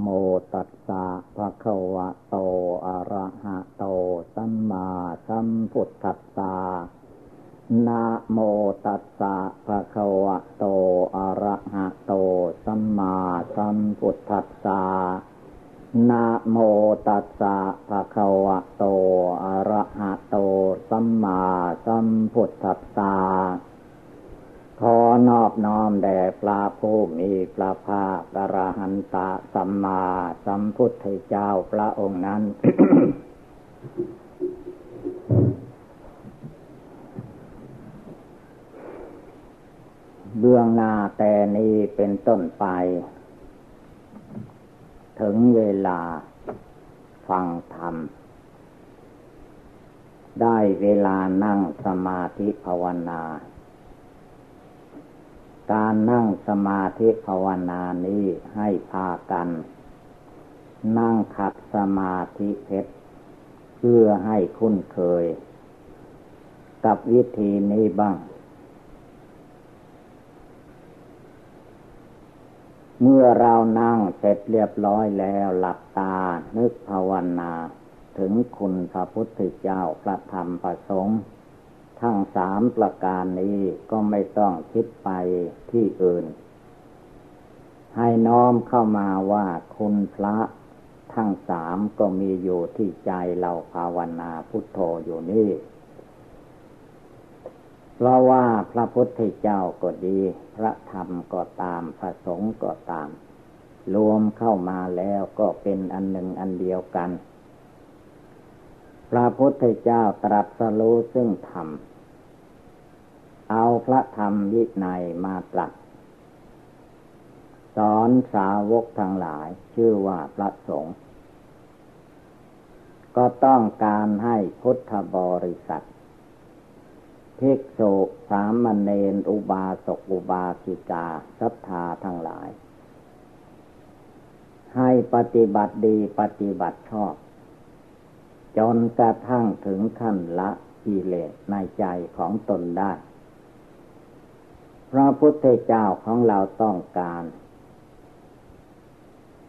โมตัสสะภะคะวะโต อะระหะโต สัมมาสัมพุทธัสสะนะโมตัสสะภะคะวะโต อะระหะโต สัมมาสัมพุทธัสสะนะโมตัสสะภะคะวะโต อะระหะโต สัมมาสัมพุทธัสสะ ขอนอบน้อมแด่พระผู้มีพระภาคอรหันตะสัมมาสัมพุทธเจ้าพระองค์นั้น เบื้องหน้าแต่นี้เป็นต้นไป ถึงเวลาฟังธรรม ได้เวลานั่งสมาธิภาวนา การนั่งสมาธิภาวนานี้ให้พากัน นั่งขัดสมาธิเพชรเพื่อให้คุ้นเคย กับวิธีนี้บ้าง เมื่อเรานั่งเสร็จเรียบร้อยแล้วหลับตานึกภาวนา ถึงคุณพระพุทธเจ้าพระธรรมพระสงฆ์ ทั้งสามประการนี้ก็ไม่ต้องคิดไปที่อื่น ให้น้อมเข้ามาว่าคุณพระทั้งสามก็มีอยู่ที่ใจเราภาวนาพุทโธอยู่นี่เพราะว่าพระพุทธเจ้าก็ดี พระธรรมก็ตาม พระสงฆ์ก็ตาม รวมเข้ามาแล้วก็เป็นอันหนึ่งอันเดียวกัน พระพุทธเจ้าตรัสรู้ซึ่งธรรม เอาพระธรรมวินัยมาตรัส สอนสาวกทั้งหลายชื่อว่าพระสงฆ์ก็ต้องการให้พุทธบริษัทภิกษุสามเณรอุบาสกอุบาสิกาศรัทธาทั้งหลาย ให้ปฏิบัติดีปฏิบัติชอบ จนกระทั่งถึงขั้นละกิเลสในใจของตนได้ พระพุทธเจ้าของเราต้องการ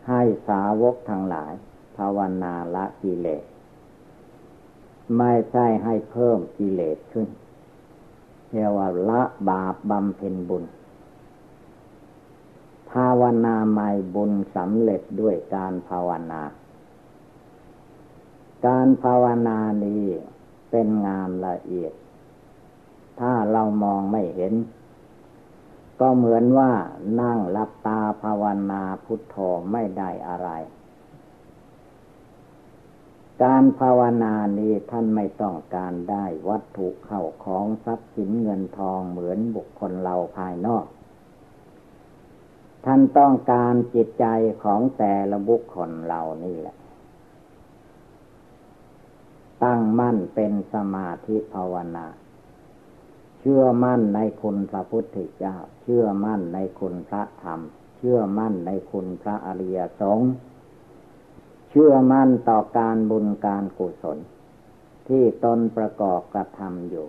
ให้สาวกทั้งหลาย ภาวนาละกิเลส ไม่ใช่ให้เพิ่มกิเลสขึ้นเรียกว่าละบาปบำเพ็ญบุญ ภาวนาไม่บุญสำเร็จด้วยการภาวนา การภาวนานี้เป็นงานละเอียด ถ้าเรามองไม่เห็น ก็เหมือนว่านั่งหลับตาภาวนาพุทโธไม่ได้อะไร การภาวนานี้ท่านไม่ต้องการได้วัตถุเข้าของทรัพย์สินเงินทองเหมือนบุคคลเราภายนอก ท่านต้องการจิตใจของแต่ละบุคคลเรานี่แหละ ตั้งมั่นเป็นสมาธิภาวนา เชื่อมั่นในคุณพระพุทธเจ้า เชื่อมั่นในคุณพระธรรม เชื่อมั่นในคุณพระอริยสงฆ์เชื่อมั่นต่อการบุญการกุศล ที่ตนประกอบกระทำอยู่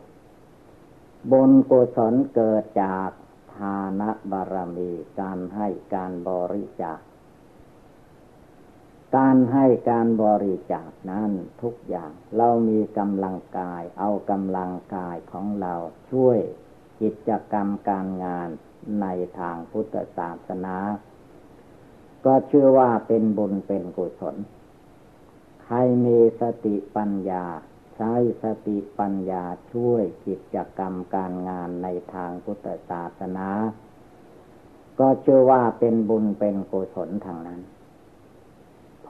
บุญกุศลเกิดจากทานบารมีการให้การบริจาค การให้การบริจาคนั้นทุกอย่างเรามีกำลังกาย เอากำลังกายของเราช่วยกิจกรรมการงานในทางพุทธศาสนา ก็เชื่อว่าเป็นบุญเป็นกุศล ใครมีสติปัญญา ใช้สติปัญญาช่วยกิจกรรมการงานในทางพุทธศาสนา ก็เชื่อว่าเป็นบุญเป็นกุศลทางนั้น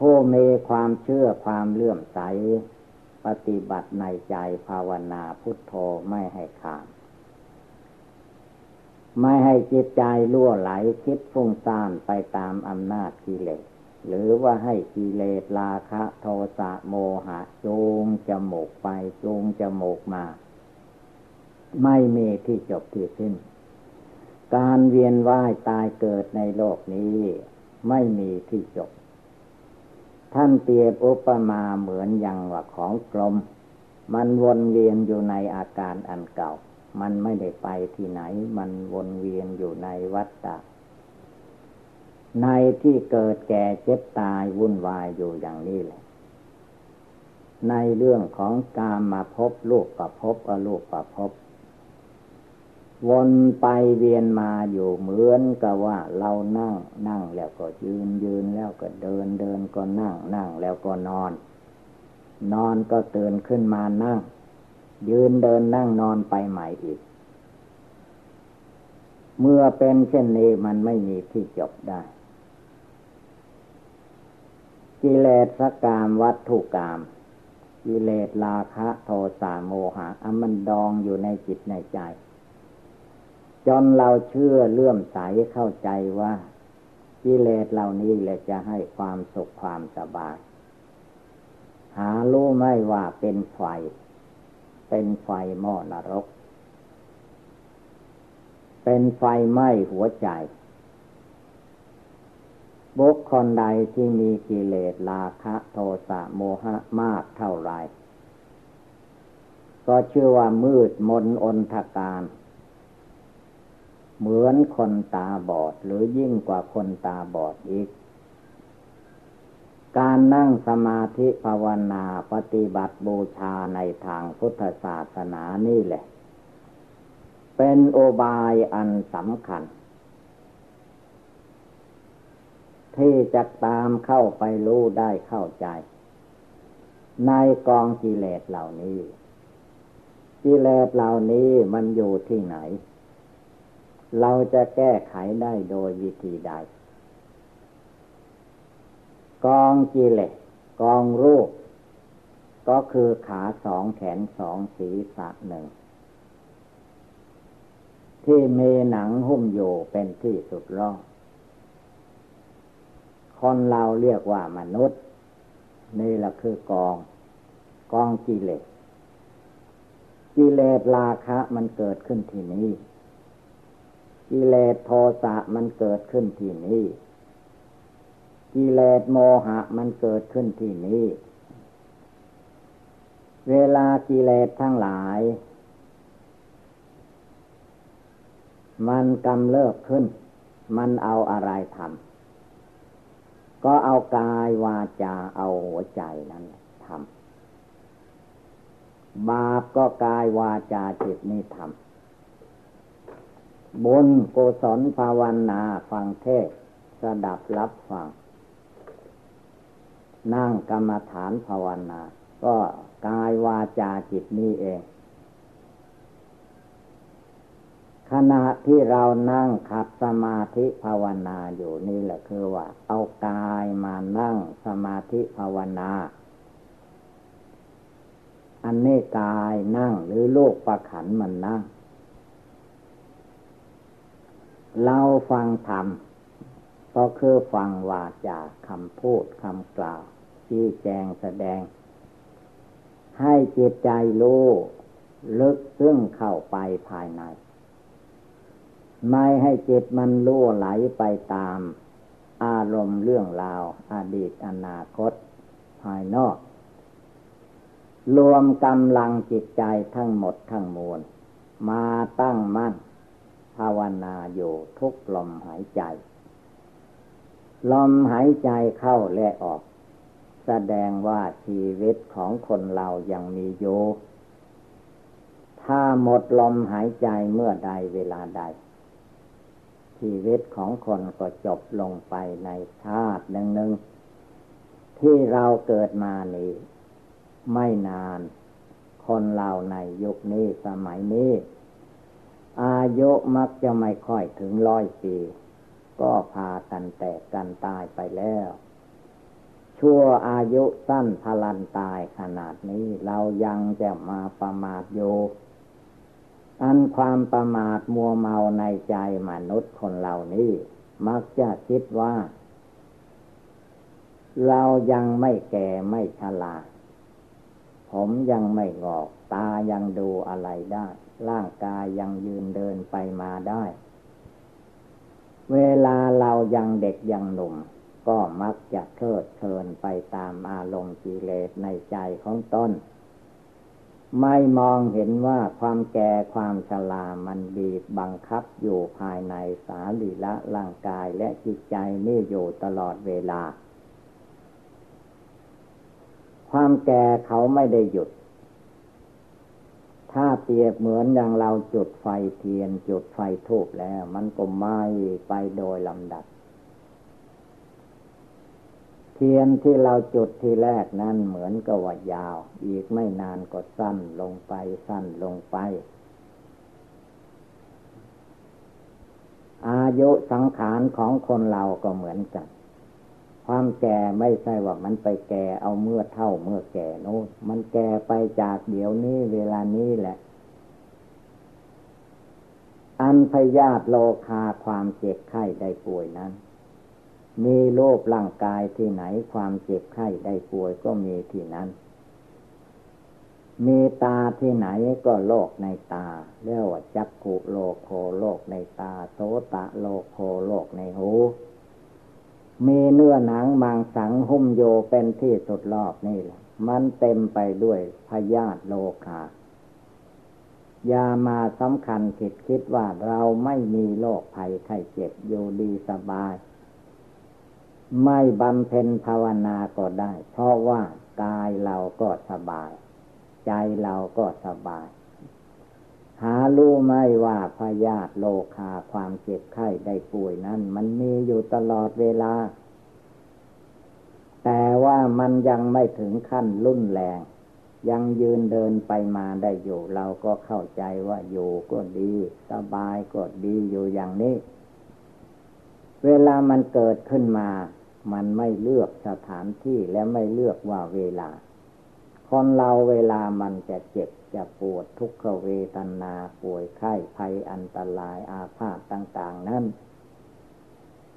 ผู้มีความเชื่อความเลื่อมใส ปฏิบัติในใจภาวนาพุทโธไม่ให้ขาดไม่ให้จิตใจล่วไหลคิดฟุ้งซ่านไปตามอำนาจกิเลส หรือว่าให้กิเลสราคะโทสะโมหะจูงจมูกไปจูงจมูกมา ไม่มีที่จบที่สิ้น การเวียนว่ายตายเกิดในโลกนี้ ไม่มีที่จบ ท่านเปรียบอุปมาเหมือนอย่างว่าของกลม มันวนเวียนอยู่ในอาการอันเก่า มันไม่ได้ไปที่ไหน มันวนเวียนอยู่ในวัฏฏะในที่เกิดแก่เจ็บตายวุ่นวายอยู่อย่างนี้แหละ ในเรื่องของการมาพบลูกกับพบอลูกกับพบ วนไปเวียนมาอยู่เหมือนกับว่าเรานั่ง นั่งแล้วก็ยืนยืนแล้วก็เดินเดินก็นั่ง นั่งแล้วก็นอน นอนก็ตื่นขึ้นมานั่ง ยืนเดินนั่งนอนไปใหม่อีก เมื่อเป็นเช่นนี้มันไม่มีที่จบได้ กิเลสกามวัตถุกรรมกิเลสราคะ โทสะโมหะอันมันดองอยู่ในจิตในใจ จนเราเชื่อเลื่อมใสเข้าใจว่ากิเลสเหล่านี้แหละจะให้ความสุขความสบาย หารู้ไม่ว่าเป็นไฟ เป็นไฟหม้อนรก เป็นไฟไหม้หัวใจ บุคคลใดที่มีกิเลสราคะโทสะโมหะมากเท่าไร ก็เชื่อว่ามืดมนอนทการ เหมือนคนตาบอดหรือยิ่งกว่าคนตาบอดอีก การนั่งสมาธิภาวนาปฏิบัติบูชาในทางพุทธศาสนานี่แหละ เป็นโอบายอันสำคัญ ที่จะตามเข้าไปรู้ได้เข้าใจ ในกองกิเลสเหล่านี้กิเลสเหล่านี้มันอยู่ที่ไหน เราจะแก้ไขได้โดยวิธีใด กองกิเลสกองรูป ก็คือขาสองแขนสองศีรษะหนึ่ง ที่มีหนังหุ้มอยู่เป็นที่สุดรอดคนเราเรียกว่ามนุษย์ นี่แหละคือกอง กองกิเลสกิเลสราคะมันเกิดขึ้นที่นี้ กิเลสโทสะมันเกิดขึ้นที่นี้กิเลสโมหะมันเกิดขึ้นที่นี้ เวลากิเลสทั้งหลาย มันกำเริบขึ้น มันเอาอะไรทำก็เอากายวาจาเอาหัวใจนั้นทำบาปก็กายวาจาจิตนี่ทำ บุญกุศลภาวนาฟังเทศสดับรับฟัง นั่งกรรมฐานภาวนา ก็กายวาจาจิตนี่เอง ขณะที่เรานั่งขัดสมาธิภาวนาอยู่นี่แหละคือว่า เอากายมานั่งสมาธิภาวนาอันนี้กายนั่งหรือโลกประขันมันนั่ง เราฟังธรรมก็คือฟังวาจาคำพูดคำกล่าวชี้แจงแสดง ให้จิตใจรู้ลึกซึ้งเข้าไปภายใน ไม่ให้จิตมันล่วไหลไปตาม อารมณ์เรื่องราวอดีตอนาคต ภายนอก รวมกำลังจิตใจทั้งหมดทั้งมวลมาตั้งมั่นาวนาอยู่ทุกลมหายใจ ลมหายใจเข้าและออก แสดงว่าชีวิตของคนเรายังมีอยู่ถ้าหมดลมหายใจเมื่อใดเวลาใด ชีวิตของคนก็จบลงไปในชาติหนึ่งหนึ่งที่เราเกิดมานี้ไม่นาน คนเราในยุคนี้สมัยนี้ อายุมักจะไม่ค่อยถึงร้อยปี ก็พากันแตกกันตายไปแล้ว ชั่วอายุสั้นพลันตายขนาดนี้เรายังจะมาประมาทอยู่อันความประมาทมัวเมาในใจมนุษย์คนเหล่านี้ มักจะคิดว่า เรายังไม่แก่ไม่ชรา ผมยังไม่งอก ตายังดูอะไรได้ ร่างกายยังยืนเดินไปมาได้ เวลาเรายังเด็กยังหนุ่ม ก็มักจะเทิดเชิญไปตามอารมณ์กิเลสในใจของตนไม่มองเห็นว่าความแก่ความชรามันบีบบังคับอยู่ภายในสาลีละร่างกายและจิตใจนี่อยู่ตลอดเวลา ความแก่เขาไม่ได้หยุด ถ้าเปรียบเหมือนอย่างเราจุดไฟเทียน จุดไฟทูบแล้ว มันก็ไหม้ไปโดยลำดับ เทียนที่เราจุดทีแรกนั้นเหมือนกับว่ายาว อีกไม่นานก็สั้นลงไปสั้นลงไป อายุสังขารของคนเราก็เหมือนกัน ความแก่ไม่ใช่ว่ามันไปแก่เอาเมื่อเท่าเมื่อแก่โน้นมันแก่ไปจากเดี๋ยวนี้เวลานี้แหละ อันพยาธิโลคาความเจ็บไข้ได้ป่วยนั้น มีโรคร่างกายที่ไหนความเจ็บไข้ได้ป่วยก็มีที่นั้น มีตาที่ไหนก็โรคในตาเรียกว่าจักขุโลโคโรคในตา โสตะโลโคโรคในหู มีเนื้อหนังมังสังหุ้มโยเป็นที่สุดรอบนี่แหละ มันเต็มไปด้วยพยาธิโลคาอย่ามาสำคัญคิดคิดว่าเราไม่มีโรคภัยไข้เจ็บอยู่ดีสบาย ไม่บำเพ็ญภาวนาก็ได้ เพราะว่ากายเราก็สบาย ใจเราก็สบาย หารู้ไหมว่าพยาธิโลคาความเจ็บไข้ได้ป่วยนั้น มันมีอยู่ตลอดเวลา แต่ว่ามันยังไม่ถึงขั้นรุนแรง ยังยืนเดินไปมาได้อยู่ เราก็เข้าใจว่าอยู่ก็ดี สบายก็ดีอยู่อย่างนี้ เวลามันเกิดขึ้นมา มันไม่เลือกสถานที่และไม่เลือกว่าเวลา คนเราเวลามันจะเจ็บจะปวดทุกขเวทนาป่วยไข้ภัยอันตรายอาพาธต่าง ๆ นั้น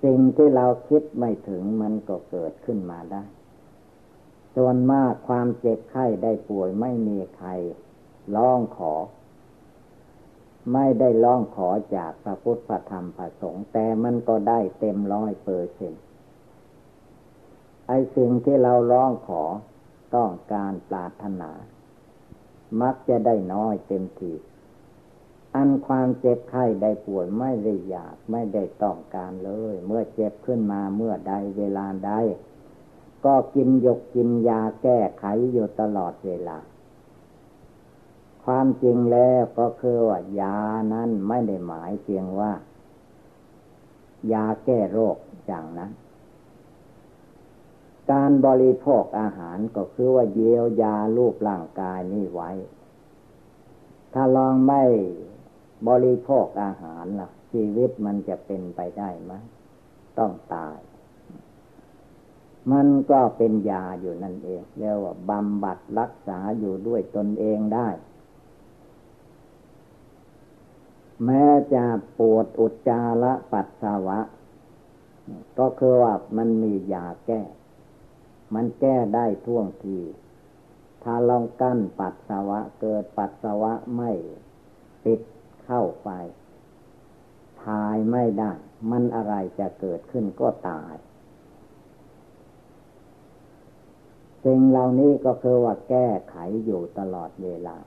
สิ่งที่เราคิดไม่ถึงมันก็เกิดขึ้นมาได้ส่วนมากความเจ็บไข้ได้ป่วยไม่มีใครร้องขอ ไม่ได้ร้องขอจากพระพุทธธรรมพระสงฆ์แต่มันก็ได้เต็มร้อยเปอร์เซ็นต์ไอ้สิ่งที่เราร้องขอ ต้องการปรารถนา มักจะได้น้อยเต็มทีอันความเจ็บไข้ได้ป่วยไม่ได้อยากไม่ได้ต้องการเลย เมื่อเจ็บขึ้นมาเมื่อใดเวลาใดก็กินยกกินยาแก้ไขอยู่ตลอดเวลา ความจริงแล้วก็คือว่ายานั้นไม่ได้หมายเพียงว่า ยาแก้โรคอย่างนั้น การบริโภคอาหารก็คือว่าเยียวยารูปร่างกายนี่ไว้ ถ้าลองไม่บริโภคอาหารล่ะ ชีวิตมันจะเป็นไปได้ไหมต้องตาย มันก็เป็นยาอยู่นั่นเองเรียกว่าบำบัดรักษาอยู่ด้วยตนเองได้ แม้จะปวดอุจจาระปัสสาวะ ก็คือว่ามันมียาแก้ มันแก้ได้ท่วงที ถ้าลองกั้นปัสสาวะเกิดปัสสาวะไม่ปิดเข้าไปทายไม่ได้ มันอะไรจะเกิดขึ้นก็ตายสิ่งเหล่านี้ก็คือว่าแก้ไขอยู่ตลอดเวลา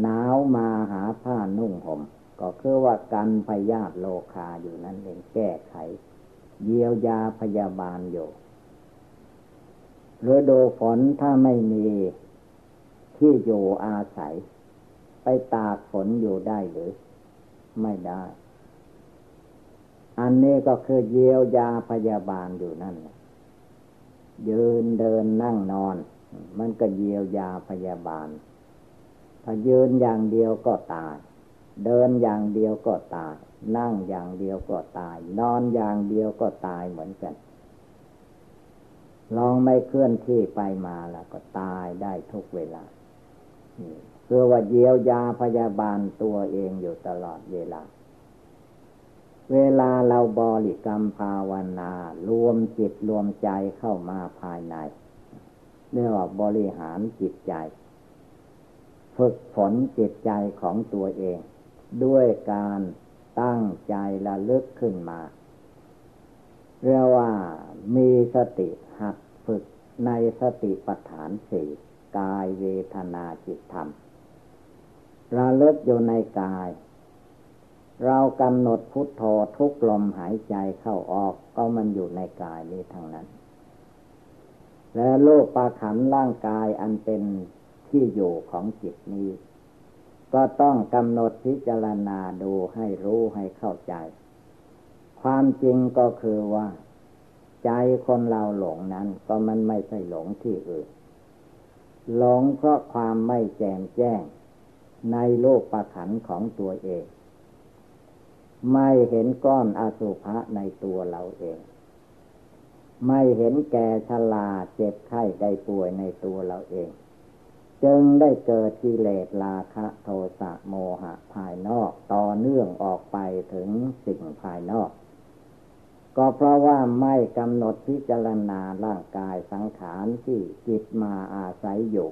หนาวมาหาผ้านุ่งหม่มก็คือว่ากันพยาธิโลคาอยู่นั่นเองแก้ไข เยียวยาพยาบาลอยู่ ฤดูฝนถ้าไม่มีที่อยู่อาศัย ไปตากฝนอยู่ได้หรือ ไม่ได้ อันนี้ก็คือเยียวยาพยาบาลอยู่นั่นยืนเดินนั่งนอน มันก็เยียวยาพยาบาล ถ้ายืนอย่างเดียวก็ตาย เดินอย่างเดียวก็ตาย นั่งอย่างเดียวก็ตาย นอนอย่างเดียวก็ตายเหมือนกัน ลองไม่เคลื่อนที่ไปมาแล้วก็ตายได้ทุกเวลาเพื่อว่าเยียวยาพยาบาลตัวเองอยู่ตลอดเวลา เวลาเราบริกรรมภาวนา รวมจิตรวมใจเข้ามาภายในเรียกว่าบริหารจิตใจ ฝึกฝนจิตใจของตัวเอง ด้วยการตั้งใจระลึกขึ้นมา เรียกว่ามีสติ ในสติปัฏฐานสี่กายเวทนาจิตธรรมระลึกอยู่ในกาย เรากำหนดพุทโธทุกลมหายใจเข้าออกก็มันอยู่ในกายนี้ทางนั้น และโลกปาขันร่างกายอันเป็นที่อยู่ของจิตนี้ ก็ต้องกำหนดพิจารณาดูให้รู้ให้เข้าใจ ความจริงก็คือว่า ใจคนเราหลงนั้น ก็มันไม่ใช่หลงที่อื่น หลงเพราะความไม่แจ่มแจ้ง ในโลกประขันของตัวเอง ไม่เห็นก้อนอสุภะในตัวเราเอง ไม่เห็นแก่ชราเจ็บไข้ได้ป่วยในตัวเราเอง จึงได้เกิดกิเลสราคะโทสะโมหะภายนอกต่อเนื่องออกไปถึงสิ่งภายนอก ก็เพราะว่าไม่กำหนดพิจารณาร่างกายสังขารที่จิตมาอาศัยอยู่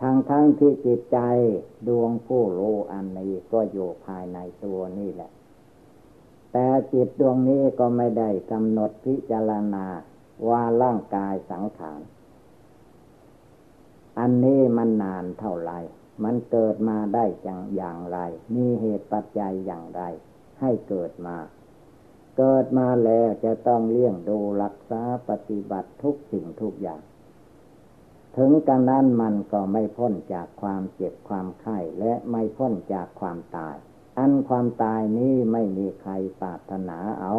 ทางทั้งที่จิตใจดวงผู้รู้อันนี้ก็อยู่ภายในตัวนี่แหละ แต่จิตดวงนี้ก็ไม่ได้กำหนดพิจารณาว่าร่างกายสังขาร อันนี้มันนานเท่าไรมันเกิดมาได้จังอย่างไร มีเหตุปัจจัยอย่างไร ให้เกิดมา เกิดมาแล้วจะต้องเลี้ยงดูรักษาปฏิบัติทุกสิ่งทุกอย่าง ถึงกันนั้นมันก็ไม่พ้นจากความเจ็บความไข้และไม่พ้นจากความตาย อันความตายนี้ไม่มีใครปรารถนาเอา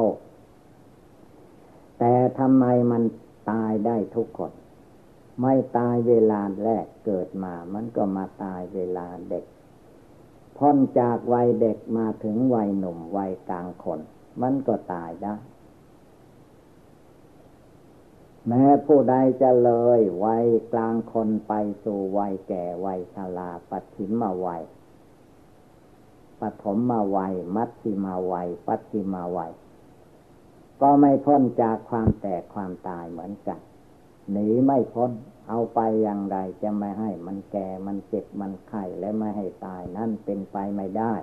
แต่ทำไมมันตายได้ทุกคน ไม่ตายเวลาแรกเกิดมา มันก็มาตายเวลาเด็ก พ้นจากวัยเด็กมาถึงวัยหนุ่มวัยกลางคน มันก็ตายได้ แม้ผู้ใดจะเลยวัยกลางคนไปสู่วัยแก่วัยชราปัจฉิมมาวัยปฐมมาวัย มัชชิมาวัย ปัจฉิมาวัย ก็ไม่พ้นจากความแตกความตายเหมือนกัน หนีไม่พ้น เอาไปอย่างไรจะไม่ให้มันแก่ มันเจ็บ มันไข้ และไม่ให้ตายนั่นเป็นไปไม่ได้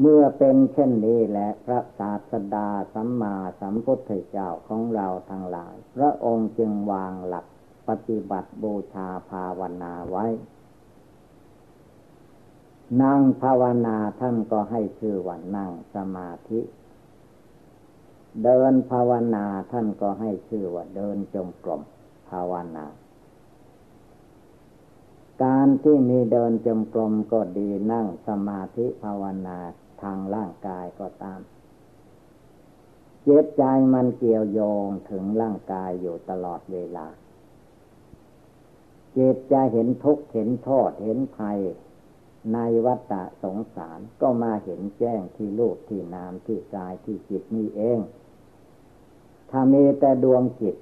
เมื่อเป็นเช่นนี้และพระศาสดาสัมมาสัมพุทธเจ้าของเราทั้งหลาย พระองค์จึงวางหลักปฏิบัติบูชาภาวนาไว้ นั่งภาวนาท่านก็ให้ชื่อว่านั่งสมาธิ เดินภาวนาท่านก็ให้ชื่อว่าเดินจงกรมภาวนาการที่มีเดินจงกรมก็ดีนั่งสมาธิภาวนา ทางร่างกายก็ตามเจ็บใจมันเกี่ยวโยงถึงร่างกายอยู่ตลอดเวลา เจ็บจะเห็นทุกข์เห็นโทษเห็นภัย ในวัฏสงสารก็มาเห็นแจ้งที่ลูกที่นามที่กายที่จิตนี่เอง ถ้ามีแต่ดวงจิต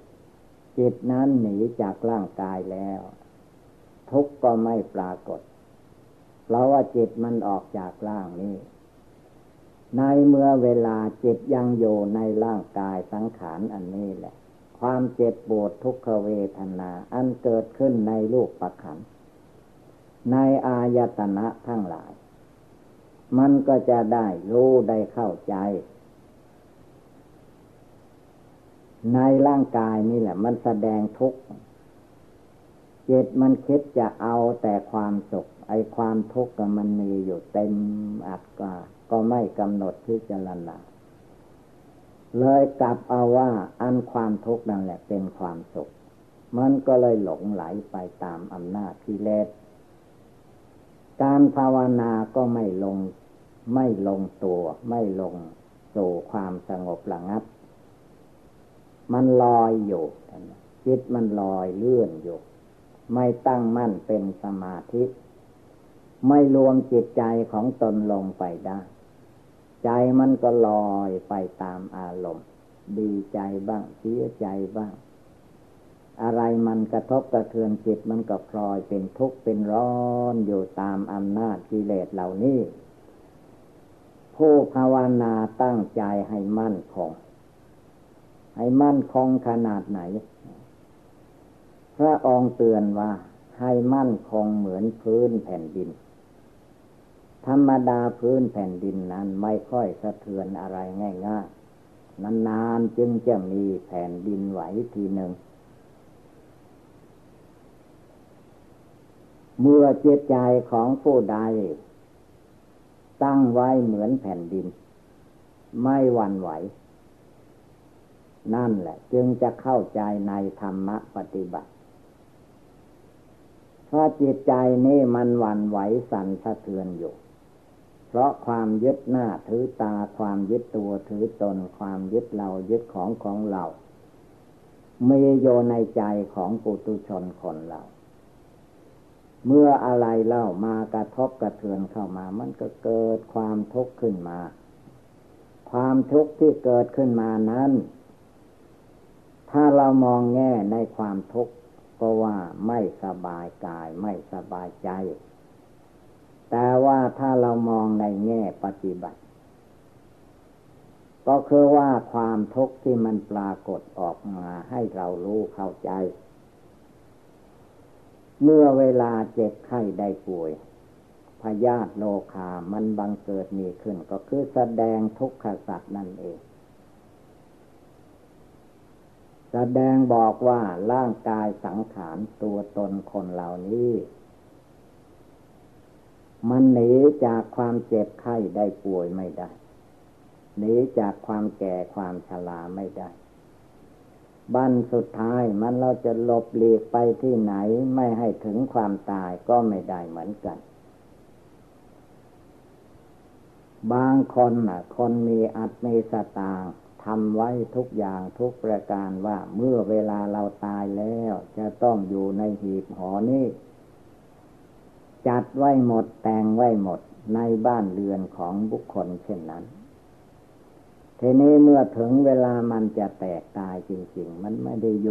จิตนั้นหนีจากร่างกายแล้ว ทุกข์ก็ไม่ปรากฏ เพราะว่าจิตมันออกจากร่างนี้ ในเมื่อเวลาจิตยังอยู่ในร่างกายสังขารอันนี้แหละ ความเจ็บปวดทุกขเวทนาอันเกิดขึ้นในลูกประคันในอายตนะทั้งหลาย มันก็จะได้รู้ได้เข้าใจ ในร่างกายนี่แหละ มันแสดงทุกข์จิตมันคิดจะเอาแต่ความสุขไอความทุกข์มันมีอยู่เต็มอัดกา ก็ไม่กำหนดพิจารณาเลยกลับเอาว่าอันความทุกข์นั่นแหละเป็นความสุข มันก็เลยหลงไหลไปตามอำนาจกิเลสการภาวนาก็ไม่ลง ไม่ลงตัว ไม่ลงสู่ความสงบระงับ มันลอยอยู่จิตมันลอยเลื่อนอยู่ ไม่ตั้งมั่นเป็นสมาธิ ไม่รวมจิตใจของตนลงไปได้ ใจมันก็ลอยไปตามอารมณ์ ดีใจบ้างเสียใจบ้าง อะไรมันกระทบกระเทือนจิตมันก็พลอยเป็นทุกข์เป็นร้อนอยู่ตามอำนาจกิเลสเหล่านี้ ผู้ภาวนาตั้งใจให้มั่นคง ให้มั่นคงขนาดไหน พระองค์เตือนว่าให้มั่นคงเหมือนพื้นแผ่นดิน ธรรมดาพื้นแผ่นดินนั้นไม่ค่อยสะเทือนอะไรง่ายๆ นานๆจึงจะมีแผ่นดินไหวทีหนึ่ง เมื่อจิตใจของผู้ใด ตั้งไว้เหมือนแผ่นดิน ไม่หวั่นไหว นั่นแหละ จึงจะเข้าใจในธรรมะปฏิบัติเพราะจิตใจนี่มันหวั่นไหวสั่นสะเทือนอยู่ เพราะความยึดหน้าถือตาความยึดตัวถือตนความยึดเรายึดของของเรามีโยในใจของปุตุชนคนเราเมื่ออะไรเล่ามากระทบกระเทือนเข้ามา มันก็เกิดความทุกข์ขึ้นมา ความทุกข์ที่เกิดขึ้นมานั้น ถ้าเรามองแง่ในความทุกข์ก็ว่าไม่สบายกายไม่สบายใจ แต่ว่าถ้าเรามองในแง่ปฏิบัติ ก็คือว่าความทุกข์ที่มันปรากฏออกมาให้เรารู้เข้าใจ เมื่อเวลาเจ็บไข้ได้ป่วยพยาธิโลคา มันบังเกิดมีขึ้นก็คือแสดงทุกขสัตว์นั่นเอง แสดงบอกว่าร่างกายสังขารตัวตนคนเหล่านี้ มันหนีจากความเจ็บไข้ได้ป่วยไม่ได้หนีจากความแก่ความชราไม่ได้บันสุดท้ายมันเราจะหลบหลีกไปที่ไหนไม่ให้ถึงความตายก็ไม่ได้เหมือนกัน บางคนน่ะ คนมีอัตมีสตางทำไว้ทุกอย่างทุกประการว่าเมื่อเวลาเราตายแล้ว จะต้องอยู่ในหีบหอนี้ จัดไว้หมดแต่งไว้หมดในบ้านเรือนของบุคคลเช่นนั้น ทีนี้เมื่อถึงเวลามันจะแตกตายจริง ๆ มันไม่ได้โย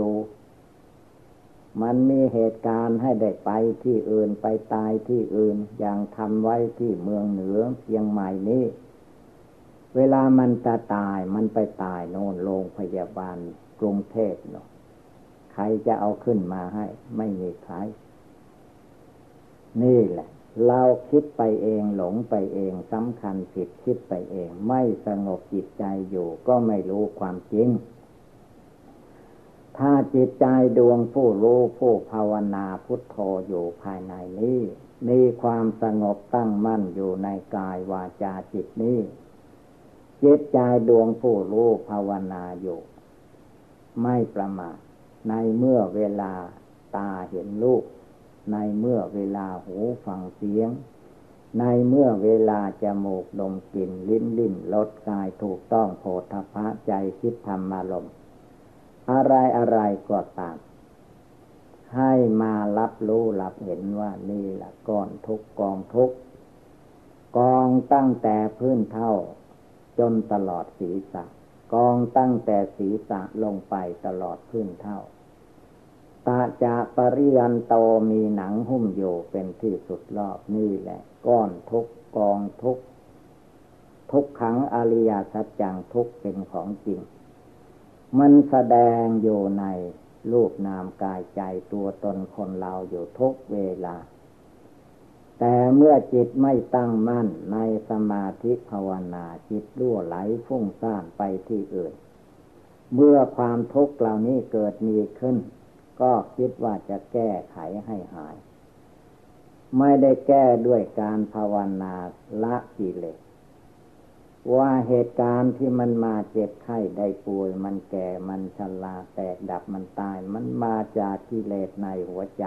มันมีเหตุการณ์ให้ได้ไปที่อื่นไปตายที่อื่น อย่างทำไว้ที่เมืองเหนือเพียงใหม่นี้ เวลามันจะตายมันไปตายโน่นโรงพยาบาลกรุงเทพเนาะใครจะเอาขึ้นมาให้ ไม่มีใคร นี่แหละ เราคิดไปเองหลงไปเองสำคัญผิดคิดไปเอง ไม่สงบจิตใจอยู่ก็ไม่รู้ความจริง ถ้าจิตใจดวงผู้รู้ผู้ภาวนาพุทโธอยู่ภายในนี้ มีความสงบตั้งมั่นอยู่ในกายวาจาจิตนี้จิตใจดวงผู้รู้ภาวนาอยู่ ไม่ประมาทในเมื่อเวลาตาเห็นลูก ในเมื่อเวลาหูฟังเสียง ในเมื่อเวลาจมูกดมกลิ่นลิ้นลิ้มรสกายถูกต้องโผฏฐะใจคิดธรรมารมอะไรอะไรก็ตามให้มารับรู้รับเห็นว่านี่แหละก้อนทุกกองทุกกองตั้งแต่พื้นเท่า จนตลอดศีรษะกองตั้งแต่ศีรษะลงไปตลอดพื้นเท่า ตาจะปริยันโตมีหนังหุ้มอยู่เป็นที่สุดรอบนี่แหละ ก้อนทุกกองทุก ทุกขังอริยสัจจังทุกเป็นของจริง มันแสดงอยู่ในรูปนามกายใจตัวตนคนเราอยู่ทุกเวลา แต่เมื่อจิตไม่ตั้งมั่นในสมาธิภาวนาจิตรั่วไหลฟุ้งซ่านไปที่อื่น เมื่อความทุกข์เหล่านี้เกิดมีขึ้น ก็คิดว่าจะแก้ไขให้หาย ไม่ได้แก้ด้วยการภาวนาละกิเลสว่าเหตุการณ์ที่มันมาเจ็บไข้ได้ป่วย มันแก่มันชราแตกดับมันตาย มันมาจากกิเลสในหัวใจ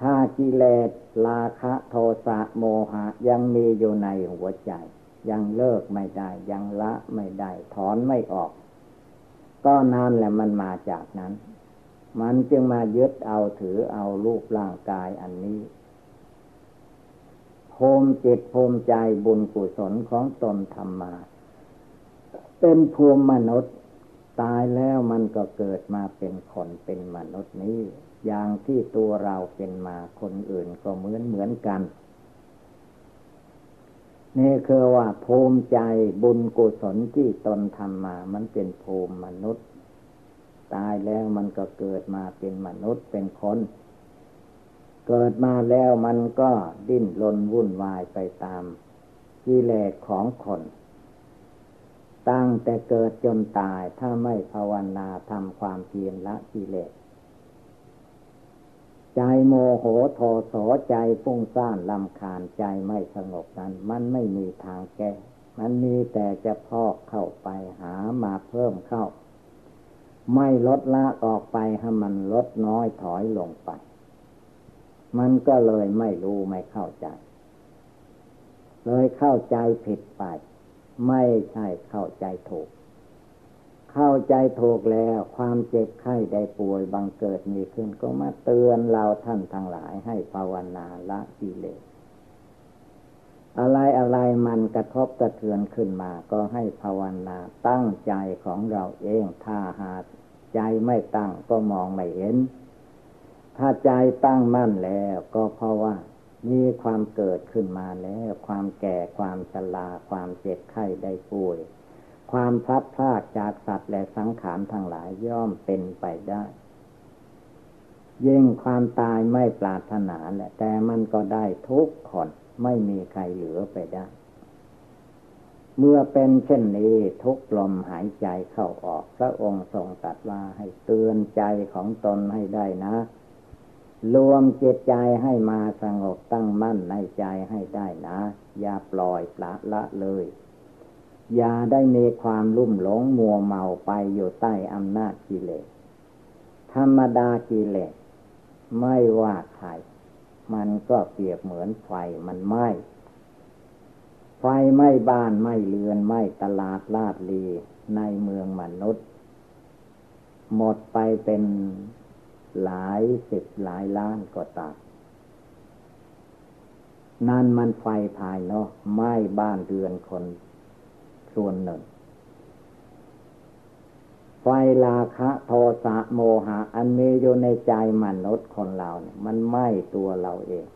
ถ้ากิเลสราคะโทสะโมหะยังมีอยู่ในหัวใจ ยังเลิกไม่ได้ ยังละไม่ได้ ถอนไม่ออก ก็นั่นแหละมันมาจากนั้น มันจึงมายึดเอาถือเอารูปร่างกายอันนี้ภูมิจิตภูมิใจบุญกุศลของตนทำมา เป็นภูมิมนุษย์ตายแล้วมันก็เกิดมาเป็นคนเป็นมนุษย์นี้ อย่างที่ตัวเราเป็นมาคนอื่นก็เหมือนเหมือนกัน นี่คือว่าภูมิใจบุญกุศลที่ตนทำมา มันเป็นภูมิมนุษย์ ตายแล้วมันก็เกิดมาเป็นมนุษย์เป็นคน เกิดมาแล้วมันก็ดิ้นรนวุ่นวายไปตามกิเลสของคน ตั้งแต่เกิดจนตายถ้าไม่ภาวนาทำความเพียรละกิเลสใจโมโหโทโสใจฟุ้งซ่านลำคาญใจไม่สงบนั้น มันไม่มีทางแก้ มันมีแต่จะพอกเข้าไปหามาเพิ่มเข้า ไม่ลดละออกไปให้มันลดน้อยถอยลงไป มันก็เลยไม่รู้ไม่เข้าใจ เลยเข้าใจผิดไป ไม่ใช่เข้าใจถูก เข้าใจถูกแล้ว ความเจ็บไข้ได้ป่วยบังเกิดมีขึ้น ก็มาเตือนเราท่านทั้งหลายให้ภาวนาละกิเลส อะไรอะไรมันกระทบกระเทือนขึ้นมา ก็ให้ภาวนาตั้งใจของเราเองถ้าหาใจไม่ตั้งก็มองไม่เห็น ถ้าใจตั้งมั่นแล้วก็เพราะว่ามีความเกิดขึ้นมาแล้ว ความแก่ความชราความเจ็บไข้ได้ป่วย ความพลัดพรากจากสัตว์และสังขารทั้งหลายย่อมเป็นไปได้ยิ่งความตายไม่ปรารถนาแหละแต่มันก็ได้ทุกคน ไม่มีใครเหลือไปได้ เมื่อเป็นเช่นนี้ทุกลมหายใจเข้าออก พระองค์ทรงตรัสว่าให้เตือนใจของตนให้ได้นะ รวมจิตใจให้มาสงบตั้งมั่นในใจให้ได้นะ อย่าปล่อยปละละเลย อย่าได้มีความลุ่มหลงมัวเมาไปอยู่ใต้อำนาจกิเลสธรรมดากิเลสไม่ว่าใคร มันก็เปรียบเหมือนไฟมันไหม้ไฟไหม้บ้านไหม้เรือนไหม้ตลาดลาดลีในเมืองมนุษย์ หมดไปเป็นหลายสิบหลายล้านก็ตามนั่นมันไฟภายนอกไหม้บ้านเรือนคนส่วนหนึ่ง ไฟราคะโทสะโมหะ อันมีอยู่ในใจมนุษย์คนเราเนี่ย มันไหม้ตัวเราเอง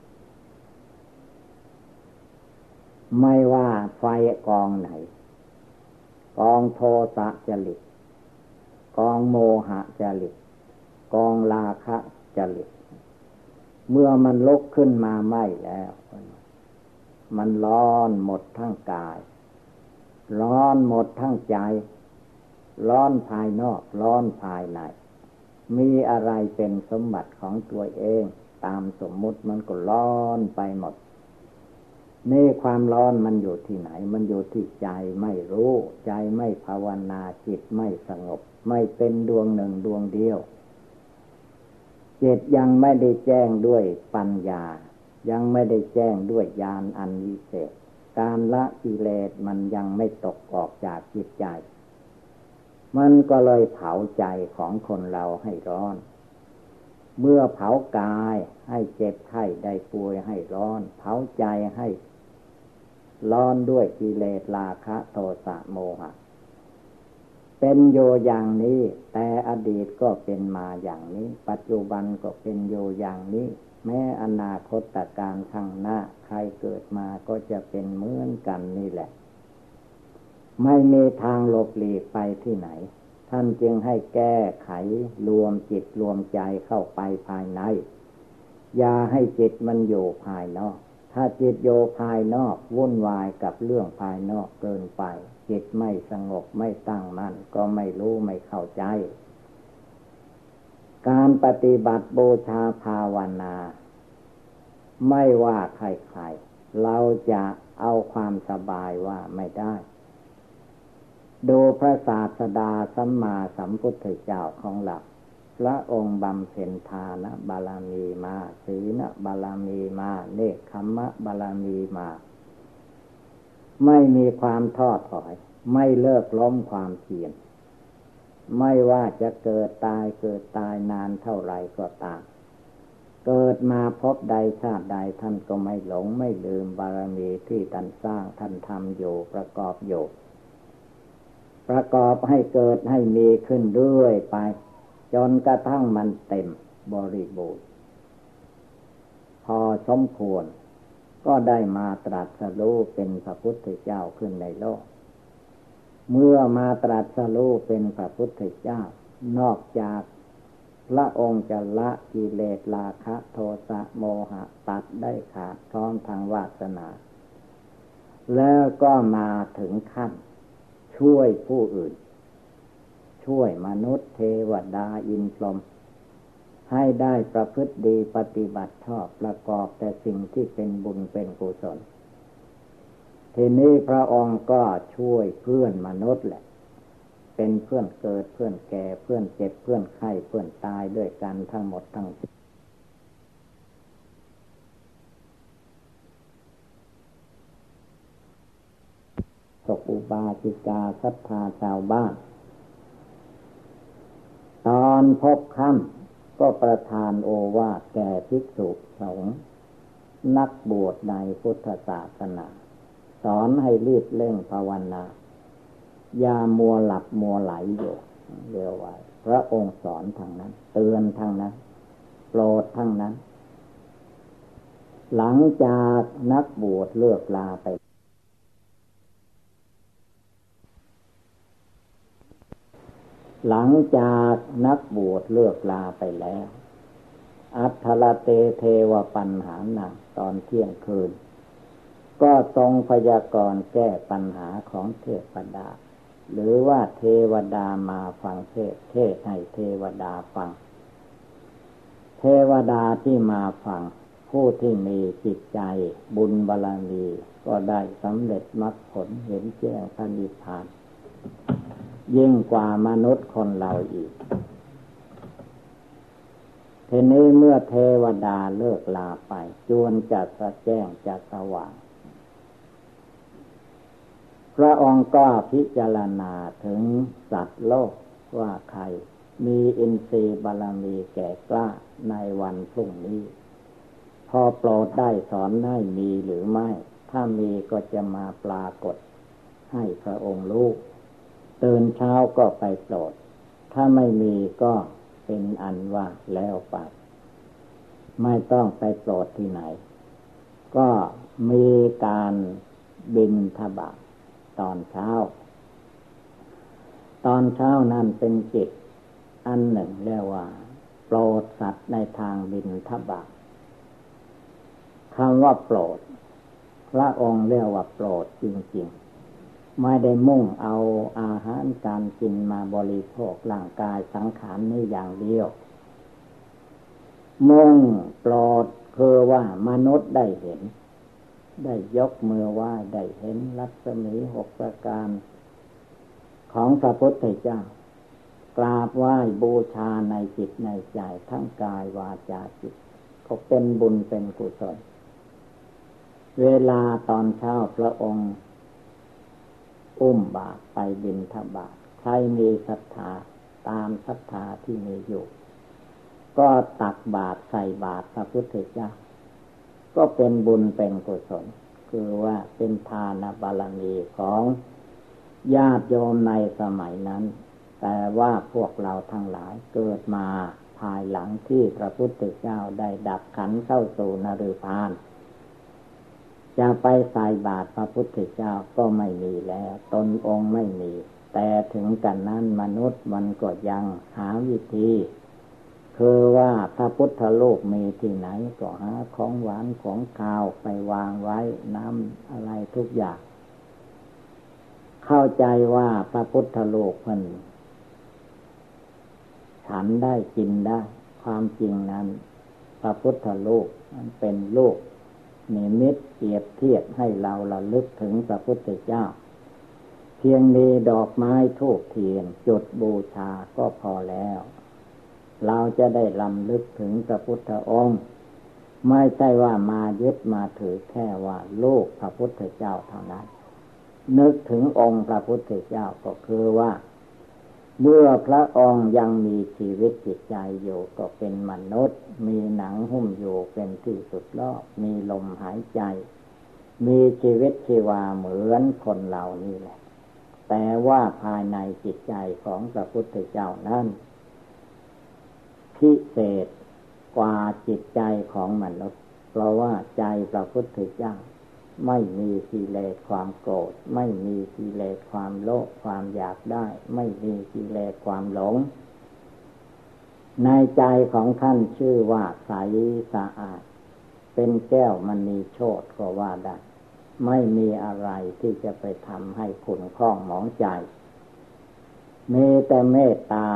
ไม่ว่าไฟกองไหน กองโทสะจริต กองโมหะจริต กองราคะจริต เมื่อมันลุกขึ้นมาไหม้แล้ว มันร้อนหมดทั้งกาย ร้อนหมดทั้งใจ ร้อนภายนอก ร้อนภายใน มีอะไรเป็นสมบัติของตัวเอง ตามสมมุติมันก็ร้อนไปหมด นี่ความร้อนมันอยู่ที่ไหน มันอยู่ที่ใจไม่รู้ ใจไม่ภาวนาจิตไม่สงบ ไม่เป็นดวงหนึ่งดวงเดียวจิตยังไม่ได้แจ้งด้วยปัญญา ยังไม่ได้แจ้งด้วยญาณอันวิเศษ การละกิเลสมันยังไม่ตกออกจากจิตใจ มันก็เลยเผาใจของคนเราให้ร้อน เมื่อเผากายให้เจ็บไข้ได้ป่วยให้ร้อน เผาใจให้ ร้อนด้วยกิเลสราคะโทสะโมหะ เป็นโยอย่างนี้ แต่อดีตก็เป็นมาอย่างนี้ ปัจจุบันก็เป็นโยอย่างนี้ แม้อนาคตการข้างหน้า ใครเกิดมาก็จะเป็นเหมือนกันนี่แหละ ไม่มีทางหลบหลีกไปที่ไหน ท่านจึงให้แก้ไขรวมจิตรวมใจเข้าไปภายใน อย่าให้จิตมันอยู่ภายนอก ถ้าจิตโยภายนอกวุ่นวายกับเรื่องภายนอกเกินไป จิตไม่สงบไม่ตั้งมัน่นก็ไม่รู้ไม่เข้าใจ การปฏิบัติบูชาภาวนา ไม่ว่าใครๆเราจะเอาความสบายว่าไม่ได้ ดูพระศาสดาสัมมาสัมพุทธเจ้าของเราพระองค์บำเพ็ญทานบารมีมาศีลบารมีมา เนคขมะบารมีมา ไม่มีความท้อถอย ไม่เลิกล้มความเพียรไม่ว่าจะเกิดตายเกิดตายนานเท่าไรก็ตาม เกิดมาพบใดชาติใดท่านก็ไม่หลงไม่ลืมบารมีที่ท่านสร้างท่านทำอยู่ประกอบอยู่ ประกอบให้เกิดให้มีขึ้นเรื่อยไป จนกระทั่งมันเต็มบริบูรณ์พอสมควร ก็ได้มาตรัสรู้เป็นพระพุทธเจ้าขึ้นในโลก เมื่อมาตรัสรู้เป็นพระพุทธเจ้า นอกจากพระองค์จะละกิเลสราคะโทสะโมหะตัดได้ขาดพร้อมทางวาสนา แล้วก็มาถึงขั้น ช่วยผู้อื่น ช่วยมนุษย์เทวดาอินพรมให้ได้ประพฤติดีปฏิบัติชอบประกอบแต่สิ่งที่เป็นบุญเป็นกุศล ทีนี้พระองค์ก็ช่วยเพื่อนมนุษย์แหละ เป็นเพื่อนเกิดเพื่อนแก่เพื่อนเจ็บเพื่อนไข้เพื่อนตายด้วยกันทั้งหมดทั้งศ กอุบาสิกาศรัทธาชาวบ้าน ตอนพบค่ำก็ประทานโอวาแก่ภิกษุสงฆ์นักบวชในพุทธศาสนา สอนให้รีบเร่งภาวนาอย่ามัวหลับมัวไหลอยู่เรียวไว้พระองค์สอนทางนั้น เตือนทางนั้นโปรดทางนั้น หลังจากนักบวชเลิกลาไป หลังจากนักบวชเลิกลาไปแล้ว อัทลเตเทวปัญหาหนักตอนเที่ยงคืน ก็ทรงพยากรณ์แก้ปัญหาของเทพดา หรือว่าเทวดามาฟังเทศเทศให้เทวดาฟัง เทวดาที่มาฟัง ผู้ที่มีจิตใจบุญบารมีก็ได้สำเร็จมรรคผลเห็นแจ้งพระนิพพาน ยิ่งกว่ามนุษย์คนเราอีก ทีนี้เมื่อเทวดาเลิกลาไป จวนจะสะแจ้งจะสว่าง พระองค์ก็พิจารณาถึงสัตว์โลกว่าใครมีอินทรีย์บารมีแก่กล้าในวันพรุ่งนี้ พอโปรดได้สอนได้มีหรือไม่ ถ้ามีก็จะมาปรากฏให้พระองค์รู้ ตื่นเช้าก็ไปโปรด ถ้าไม่มีก็เป็นอันว่าแล้วไป ไม่ต้องไปโปรดที่ไหน ก็มีการบินทบาทตอนเช้า ตอนเช้านั้นเป็นจิตอันหนึ่งเรียกว่า โปรดสัตว์ในทางบินทบาทคำว่าโปรด พระองค์เรียกว่าโปรดจริงๆ ไม่ได้มุ่งเอาอาหารการกินมาบริโภคร่างกายสังขารนี่อย่างเดียว มุ่งปลอดคือว่ามนุษย์ได้เห็น ได้ยกมือไหว้ได้เห็นรัศมีหกประการ ของพระพุทธเจ้ากราบไหว้บูชาในจิตในใจทั้งกายวาจาจิตก็เป็นบุญเป็นกุศล เวลาตอนเช้าพระองค์ อุ้มบาตรไปบินทบาทใครมีศรัทธาตามศรัทธาที่มีอยู่ ก็ตักบาตรใส่บาตรพระพุทธเจ้า ก็เป็นบุญเป็นกุศล คือว่าเป็นทานบารมีของญาติโยมในสมัยนั้น แต่ว่าพวกเราทั้งหลายเกิดมาภายหลังที่พระพุทธเจ้าได้ดับขันเข้าสู่นรุพาน จะไปใส่บาตรพระพุทธเจ้าก็ไม่มีแล้ว ตนองค์ไม่มี แต่ถึงกันนั้นมนุษย์มันก็ยังหาวิธี คือว่าพระพุทธโลกมีที่ไหนก็หาของหวานของข้าวไปวางไว้น้ำอะไรทุกอย่าง เข้าใจว่าพระพุทธโลกมันฉันได้กินได้ ความจริงนั้น พระพุทธโลกมันเป็นโลก นิมิตเปรียบเทียบให้เราระลึกถึงพระพุทธเจ้า เพียงมีดอกไม้ทูบเทียนจุดบูชาก็พอแล้ว เราจะได้ลำลึกถึงพระพุทธองค์ ไม่ใช่ว่ามายึดมาถือแค่ว่าลูกพระพุทธเจ้าเท่านั้น นึกถึงองค์พระพุทธเจ้าก็คือว่า เมื่อพระองค์ยังมีชีวิตจิตใจอยู่ก็เป็นมนุษย์ มีหนังหุ้มอยู่เป็นที่สุดรอบมีลมหายใจ มีชีวิตชีวาเหมือนคนเหล่านี้แหละ แต่ว่าภายในจิตใจของพระพุทธเจ้านั้นพิเศษกว่าจิตใจของมนุษย์ เพราะว่าใจพระพุทธเจ้า ไม่มีกิเลสความโกรธ ไม่มีกิเลสความโลภความอยากได้ ไม่มีกิเลสความหลง ในใจของท่านชื่อว่าใสสะอาด เป็นแก้วมันมีโชดก็ว่าได้ไม่มีอะไรที่จะไปทำให้ขุนข้องหมองใจ มีแต่เมตตา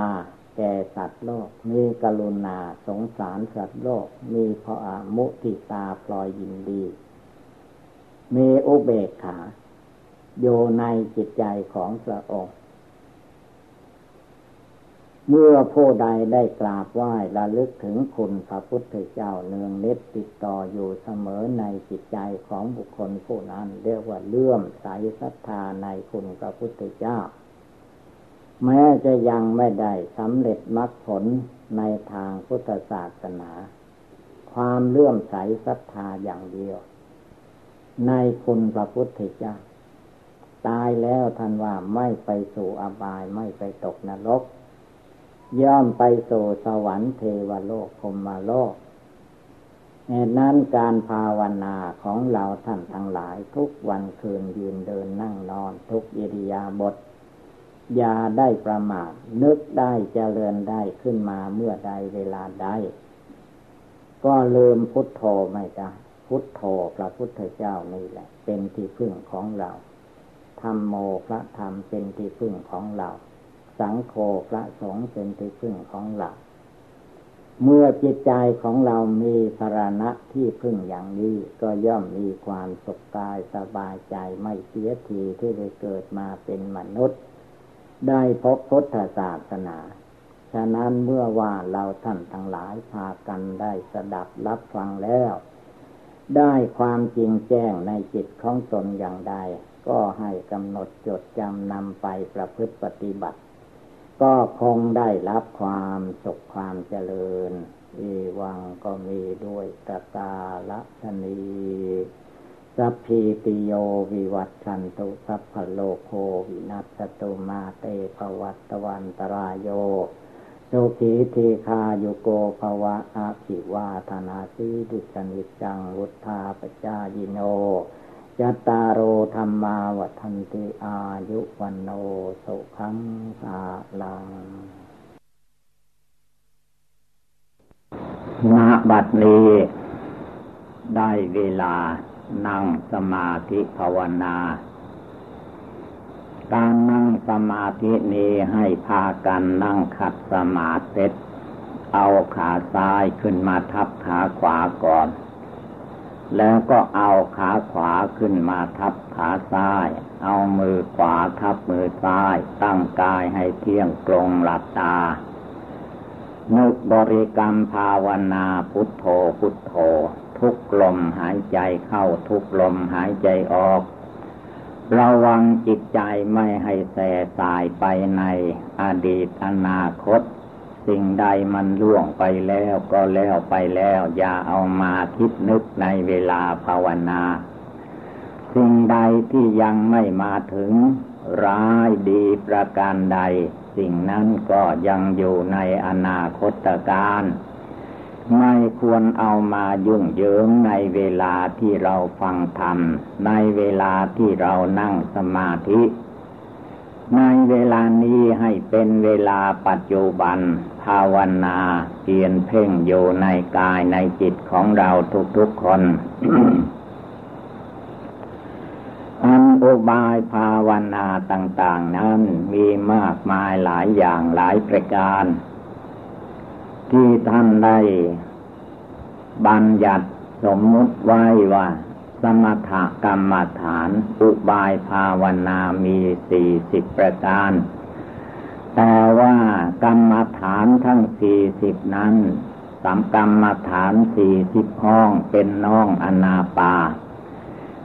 แก่สัตว์โลก มีกรุณาสงสารสัตว์โลก มีพระอามุติตาพลอยยินดี มีอุเบกขา อยู่ในจิตใจของพระองค์ เมื่อผู้ใดได้กราบไหว้ระลึกถึงคุณพระพุทธเจ้าเนืองนิดติดต่ออยู่เสมอในจิตใจของบุคคลผู้นั้น เรียกว่าเลื่อมใสศรัทธาในคุณพระพุทธเจ้า แม้จะยังไม่ได้สำเร็จมรรคผลในทางพุทธศาสนา ความเลื่อมใสศรัทธาอย่างเดียว ในคุณพระพุทธเจ้า ตายแล้วท่านว่าไม่ไปสู่อบายไม่ไปตกนรก ย่อมไปสู่สวรรค์เทวโลกพมโลกเหตุนั้นการภาวนาของเราท่านทั้งหลายทุกวันคืนยืนเดินนั่งนอนทุกอิริยาบถอย่าได้ประมาทนึกได้เจริญได้ขึ้นมาเมื่อใดเวลาใด ก็ลืมพุทโธไม่ได้ พุทโธพระพุทธเจ้านี่แหละ เป็นที่พึ่งของเราธรรมโมพระธรรมเป็นที่พึ่งของเรา สังโฆพระสงฆ์เป็นที่พึ่งของเราเมื่อจิตใจของเรามีสารณะที่พึ่งอย่างนี้ ก็ย่อมมีความสุขกายสบายใจไม่เสียทีที่ได้เกิดมาเป็นมนุษย์ ได้พบพุทธศาสนา ฉะนั้นเมื่อว่าเราท่านทั้งหลายพากันได้สดับรับฟังแล้ว ได้ความจริงแจ้งในจิตของตนอย่างใด ก็ให้กำหนดจดจำนำไปประพฤติปฏิบัติ ก็คงได้รับความสุขความเจริญอีวังก็มีด้วยตกาละชนีสัพพีติโยวิวัตชันตุสัพพโลโควินัสตุมาเตภวัตวันตรายโย สุขีทีคาโยโกภวะอาภิวาธนาสีดุจนิจังวุธาปจายิโนจตารโอธรรมาวันติอายุวันโนสุขังสาลังณบัดนี้ ได้เวลานั่งสมาธิภาวนา การนั่งสมาธินี้ให้พากันนั่งขัดสมาธิเอาขาซ้ายขึ้นมาทับขาขวาก่อน แล้วก็เอาขาขวาขึ้นมาทับขาซ้าย เอามือขวาทับมือซ้าย ตั้งกายให้เที่ยงตรงหลับตา นึกบริกรรมภาวนาพุทโธพุทโธ ทุกลมหายใจเข้าทุกลมหายใจออก ระวังจิตใจไม่ให้แส่สายไปในอดีตอนาคต สิ่งใดมันล่วงไปแล้วก็แล้วไปแล้ว อย่าเอามาคิดนึกในเวลาภาวนา สิ่งใดที่ยังไม่มาถึง ร้ายดีประการใด สิ่งนั้นก็ยังอยู่ในอนาคตการ ไม่ควรเอามายุ่งเหยิงในเวลาที่เราฟังธรรม ในเวลาที่เรานั่งสมาธิ ในเวลานี้ให้เป็นเวลาปัจจุบัน ภาวนาเพียนเพ่งอยู่ในกายในจิตของเราทุกๆคนอันอุบายภาวนาต่าง ๆ นั้นมีมากมายหลายอย่างหลายประการ ที่ท่านได้บัญญัติสมมุติไว้ว่า สมถกรรมฐาน อุบายภาวนามีสี่สิบประการ แต่ว่ากรรมฐานทั้งสี่สิบนั้นสามกรรมฐานสี่สิบห้องเป็นน้องอนาปา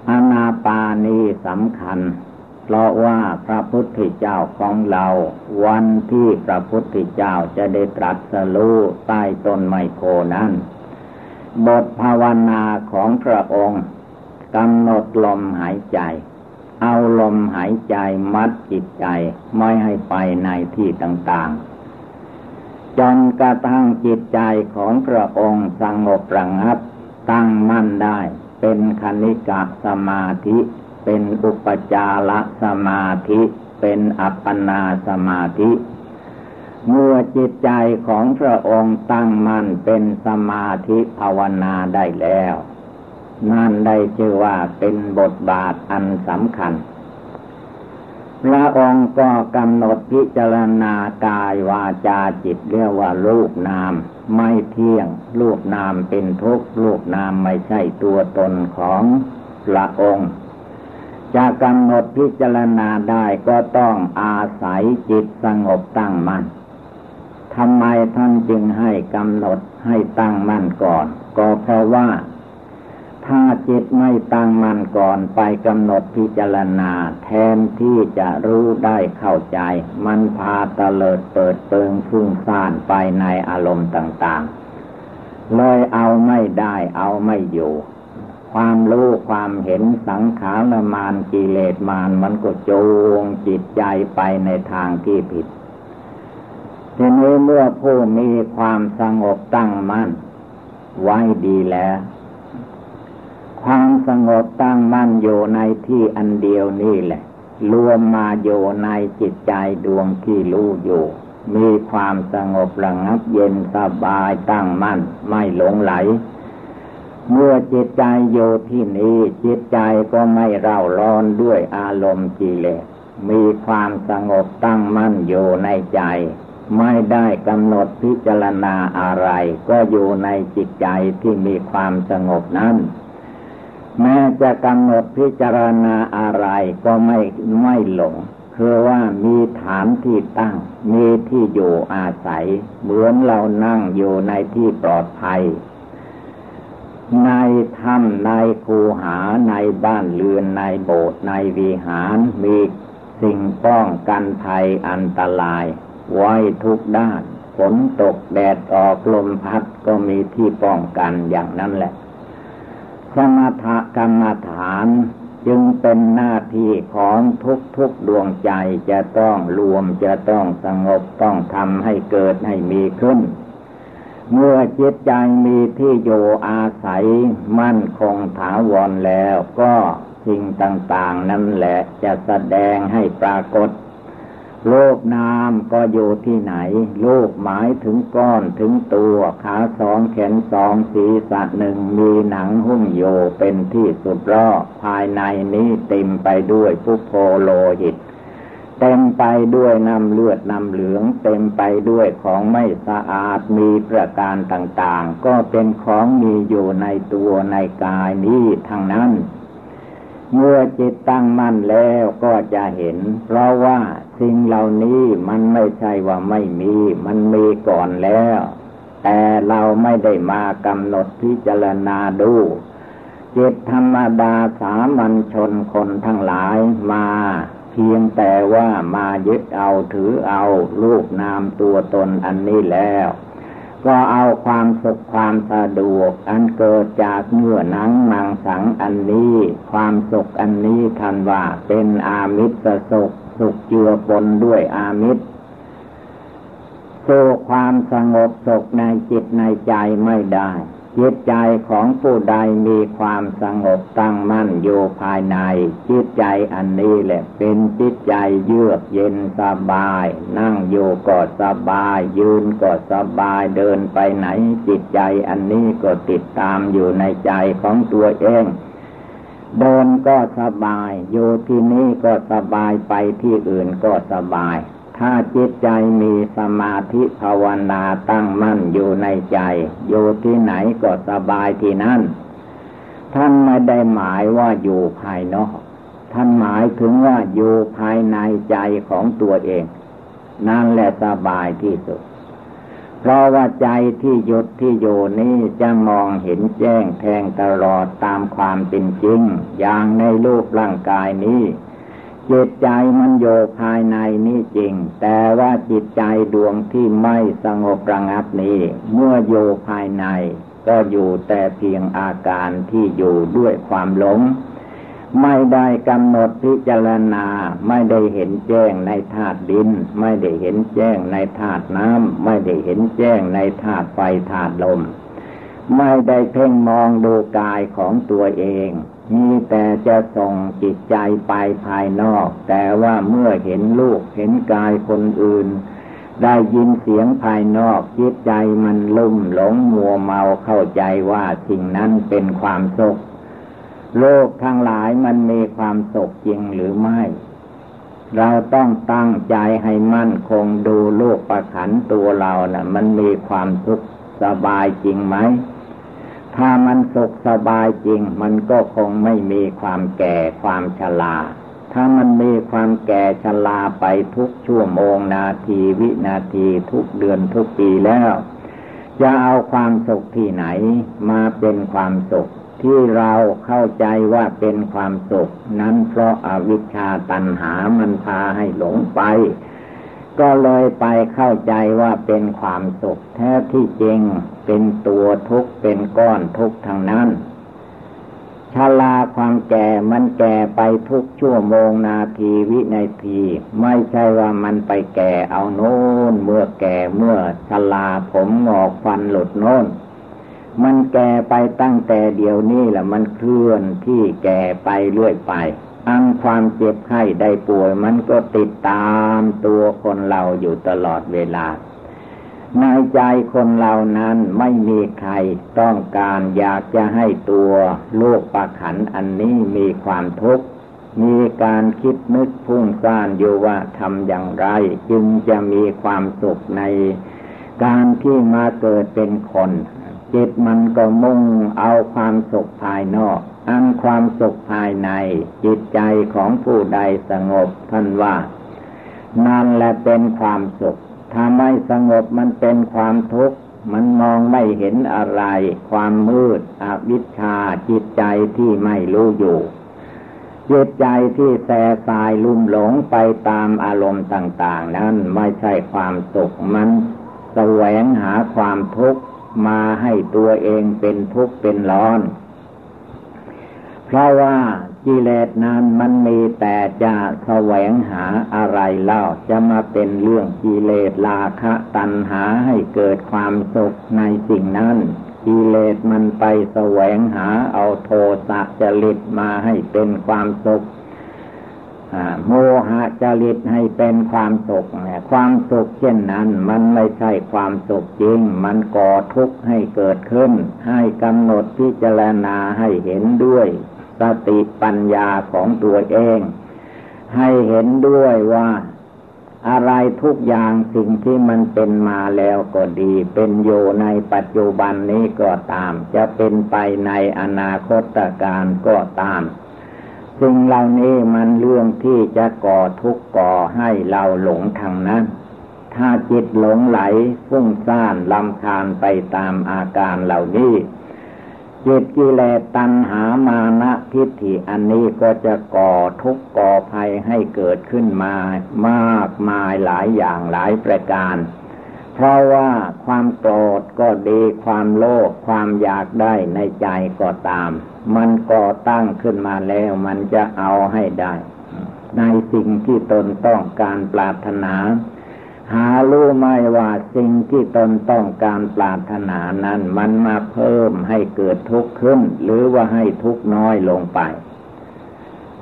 อนาปานี้สำคัญ เพราะว่าพระพุทธเจ้าของเรา วันที่พระพุทธเจ้าจะได้ตรัสรู้ใต้ต้นไมโคนั้น บทภาวนาของพระองค์กำหนดลมหายใจ เอาลมหายใจมัดจิตใจไม่ให้ไปในที่ต่างๆ จนกระทั่งจิตใจของพระองค์สงบระงับตั้งมั่นได้เป็นคณิกะสมาธิ เป็นอุปจารสมาธิ เป็นอัปปนาสมาธิ เมื่อจิตใจของพระองค์ตั้งมั่นเป็นสมาธิภาวนาได้แล้ว นั่นได้ชื่อว่าเป็นบทบาทอันสำคัญพระองค์ก็กำหนดพิจารณากายวาจาจิตเรียกว่ารูปนาม ไม่เที่ยง รูปนามเป็นทุกข์รูปนามไม่ใช่ตัวตนของพระองค์ จะกำหนดพิจารณาได้ก็ต้องอาศัยจิตสงบตั้งมัน่นทำไมท่านจึงให้กำหนดให้ตั้งมั่นก่อน ก็เพราะว่า ถ้าจิตไม่ตั้งมั่นก่อนไปกำหนดพิจารณา แทนที่จะรู้ได้เข้าใจ มันพาตะเลิดเปิดเปิงฟุ้งซ่านไปในอารมณ์ต่าง ๆ เลยเอาไม่ได้เอาไม่อยู่ ความรู้ความเห็นสังขารมานกิเลสมานมันก็โจงจิตใจไปในทางที่ผิด ทีนี้เมื่อผู้มีความสงบตั้งมั่น ไว้ดีแล้ว ความสงบตั้งมั่นอยู่ในที่อันเดียวนี่แหละ รวมมาอยู่ในจิตใจดวงที่รู้อยู่มีความสงบระงับเย็นสบายตั้งมั่นไม่หลงไหล เมื่อจิตใจอยู่ที่นี้จิตใจก็ไม่เร่าร้อนด้วยอารมณ์กิเลสมีความสงบตั้งมั่นอยู่ในใจ ไม่ได้กำหนดพิจารณาอะไร ก็อยู่ในจิตใจที่มีความสงบนั้น แม้จะกำหนดพิจารณาอะไรก็ไม่ไม่หลงคือว่ามีฐานที่ตั้ง มีที่อยู่อาศัย เหมือนเรานั่งอยู่ในที่ปลอดภัย ในถ้ำในคูหาในบ้านเรือนในโบสถ์ในวิหารมีสิ่งป้องกันภัยอันตราย ไว้ทุกด้านฝนตกแดดออกลมพัดก็มีที่ป้องกันอย่างนั้นแหละ สมถกรรมฐานจึงเป็นหน้าที่ของทุกทุกดวงใจจะต้องรวมจะต้องสงบต้องทำให้เกิดให้มีขึ้น เมื่อจิตใจมีที่อยู่อาศัยมั่นคงถาวรแล้วก็สิ่งต่างๆ นั่นแหละจะแสดงให้ปรากฏรูปนามก็อยู่ที่ไหนรูปหมายถึงก้อนถึงตัวขาสองแขนสองศีรษะหนึ่งมีหนังหุ้มโยเป็นที่สุดรอบภายในนี้เต็มไปด้วยพุโพโลหิต เต็มไปด้วยน้ำเลือดน้ำเหลือง เต็มไปด้วยของไม่สะอาดมีประการต่างๆ ก็เป็นของมีอยู่ในตัวในกายนี้ทั้งนั้น เมื่อจิตตั้งมั่นแล้วก็จะเห็น เพราะว่าสิ่งเหล่านี้มันไม่ใช่ว่าไม่มี มันมีก่อนแล้ว แต่เราไม่ได้มากำหนดพิจารณาดูจิตธรรมดาสามัญชนคนทั้งหลายมา เพียงแต่ว่ามายึดเอาถือเอารูปนามตัวตนอันนี้แล้ว ก็เอาความสุขความสะดวก อันเกิดจากเนื้อหนังมังสังอันนี้ ความสุขอันนี้ทันว่าเป็นอามิตรสุขสุขเจือปนด้วยอามิตรสู้ความสงบสุขในจิตในใจไม่ได้ จิตใจของผู้ใดมีความสงบตั้งมั่นอยู่ภายใน จิตใจอันนี้แหละเป็นจิตใจเยือกเย็นสบาย นั่งอยู่ก็สบาย ยืนก็สบายเดินไปไหน จิตใจอันนี้ก็ติดตามอยู่ในใจของตัวเองเดินก็สบาย อยู่ที่นี้ก็สบายไปที่อื่นก็สบาย ถ้าจิตใจมีสมาธิภาวนาตั้งมั่นอยู่ในใจ อยู่ที่ไหนก็สบายที่นั่น ท่านไม่ได้หมายว่าอยู่ภายนอก ท่านหมายถึงว่าอยู่ภายในใจของตัวเอง นั่นแหละสบายที่สุด เพราะว่าใจที่หยุดที่อยู่นี้จะมองเห็นแจ้งแทงตลอดตามความเป็นจริง อย่างในรูปร่างกายนี้ จิตใจมันโยภายในนี้จริง แต่ว่าจิตใจดวงที่ไม่สงบระงับนี้ เมื่อโยภายใน ก็อยู่แต่เพียงอาการที่อยู่ด้วยความหลง ไม่ได้กำหนดพิจารณา ไม่ได้เห็นแจ้งในธาตุดิน ไม่ได้เห็นแจ้งในธาตุน้ำไม่ได้เห็นแจ้งในธาตุไฟธาตุลม ไม่ได้เพ่งมองดูกายของตัวเอง มีแต่จะส่งจิตใจไปภายนอก แต่ว่าเมื่อเห็นลูกเห็นกายคนอื่น ได้ยินเสียงภายนอกจิตใจมันลุ่มหลงมัวเมาเข้าใจว่าสิ่งนั้นเป็นความสุขโลกทั้งหลายมันมีความสุขจริงหรือไม่ เราต้องตั้งใจให้มั่นคงดูโลกประขันตัวเรานะ่ะ มันมีความสุขสบายจริงไหม ถ้ามันสุขสบายจริง มันก็คงไม่มีความแก่ความชราถ้ามันมีความแก่ชราไปทุกชั่วโมงนาทีวินาทีทุกเดือนทุกปีแล้ว จะเอาความสุขที่ไหนมาเป็นความสุข ที่เราเข้าใจว่าเป็นความสุข นั้นเพราะอาวิชชาตันหามันพาให้หลงไป ก็เลยไปเข้าใจว่าเป็นความสุข แท้ที่จริง เป็นตัวทุกเป็นก้อนทุกทางนั้นชาลาความแก่มันแก่ไปทุกชั่วโมงนาทีวินาที ไม่ใช่ว่ามันไปแก่เอาโน้น เมื่อแก่เมื่อชาลาผมงอกฟันหลุดโน้น มันแก่ไปตั้งแต่เดี๋ยวนี้แหละมันเคลื่อนที่แก่ไปเรื่อยไป อังความเจ็บไข้ได้ป่วยมันก็ติดตามตัวคนเราอยู่ตลอดเวลา ในใจคนเรานั้นไม่มีใครต้องการอยากจะให้ตัวโลกประขันอันนี้มีความทุกข์ มีการคิดนึกพุ่งซ่านอยู่ว่าทำอย่างไร จึงจะมีความสุขในการที่มาเกิดเป็นคน จิตมันก็มุ่งเอาความสุขภายนอก อันความสุขภายใน จิตใจของผู้ใดสงบท่านว่า นั่นแหละเป็นความสุข ถ้าไม่สงบมันเป็นความทุกข์ มันมองไม่เห็นอะไร ความมืดอวิชชาจิตใจที่ไม่รู้อยู่ จิตใจที่แสสายลุ่มหลงไปตามอารมณ์ต่าง ๆ นั้นไม่ใช่ความสุขมันแสวงหาความทุกข์มาให้ตัวเองเป็นทุกข์เป็นร้อน เพราะว่า กิเลสนั้นมันมีแต่จะแสวงหาอะไรเล่าจะมาเป็นเรื่องกิเลสราคะตัณหาให้เกิดความสุขในสิ่งนั้นกิเลสมันไปแสวงหาเอาโทสะจริตมาให้เป็นความสุขโมหะจริตให้เป็นความสุขความสุขเช่นนั้น มันไม่ใช่ความสุขจริง มันก่อทุกข์ให้เกิดขึ้น ให้กำหนดพิจารณาให้เห็นด้วย สติปัญญาของตัวเอง ให้เห็นด้วยว่าอะไรทุกอย่างสิ่งที่มันเป็นมาแล้วก็ดี เป็นอยู่ในปัจจุบันนี้ก็ตาม จะเป็นไปในอนาคตการก็ตาม สิ่งเหล่านี้มันเรื่องที่จะก่อทุกข์ก่อให้เราหลงทางนั้น ถ้าจิตหลงไหลฟุ้งซ่านลำคาญไปตามอาการเหล่านี้ จิตกิเลสตัณหามานะทิฏฐิอันนี้ก็จะก่อทุกข์ก่อภัยให้เกิดขึ้นมามากมายหลายอย่างหลายประการ เพราะว่าความโกรธก็ดีความโลภความอยากได้ในใจก็ตาม มันก่อตั้งขึ้นมาแล้วมันจะเอาให้ได้ ในสิ่งที่ตนต้องการปรารถนา หารู้ไหมว่าสิ่งที่ตนต้องการปรารถนานั้น มันมาเพิ่มให้เกิดทุกข์ขึ้น หรือว่าให้ทุกข์น้อยลงไป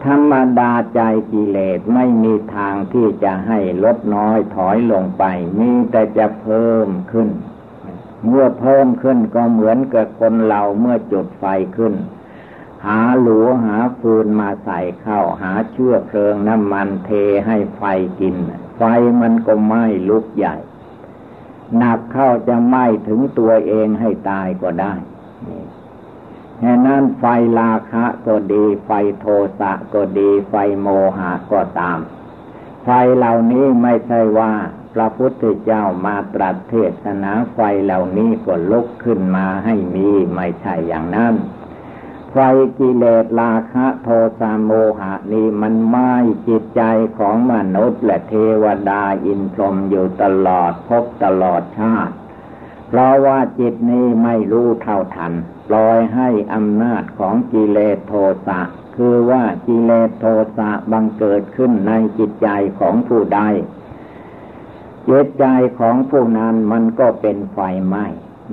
ธรรมดาใจกิเลสไม่มีทางที่จะให้ลดน้อยถอยลงไป มีแต่จะเพิ่มขึ้น เมื่อเพิ่มขึ้นก็เหมือนกับคนเราเมื่อจุดไฟขึ้น หาหลัวหาฟืนมาใส่เข้าหาเชื้อเพลิงน้ำมันเทให้ไฟกิน ไฟมันก็ไหม้ลุกใหญ่ หนักเข้าจะไหม้ถึงตัวเองให้ตายก็ได้แห่นั้นไฟลาคะก็ดี ไฟโทสะก็ดี ไฟโมหะก็ตาม ไฟเหล่านี้ไม่ใช่ว่าพระพุทธเจ้ามาตรัสเทศนาไฟเหล่านี้ก็ลุกขึ้นมาให้มีไม่ใช่อย่างนั้น ไฟกิเลสราคะโทสะโมหะนี้มันไหม้จิตใจของมนุษย์และเทวดาอินทรมอยู่ตลอดพบตลอดชาติ เพราะว่าจิตนี้ไม่รู้เท่าทัน ปล่อยให้อำนาจของกิเลสโทสะ คือว่ากิเลสโทสะบังเกิดขึ้นในจิตใจของผู้ใดจิตใจของผู้นั้นมันก็เป็นไฟไหม้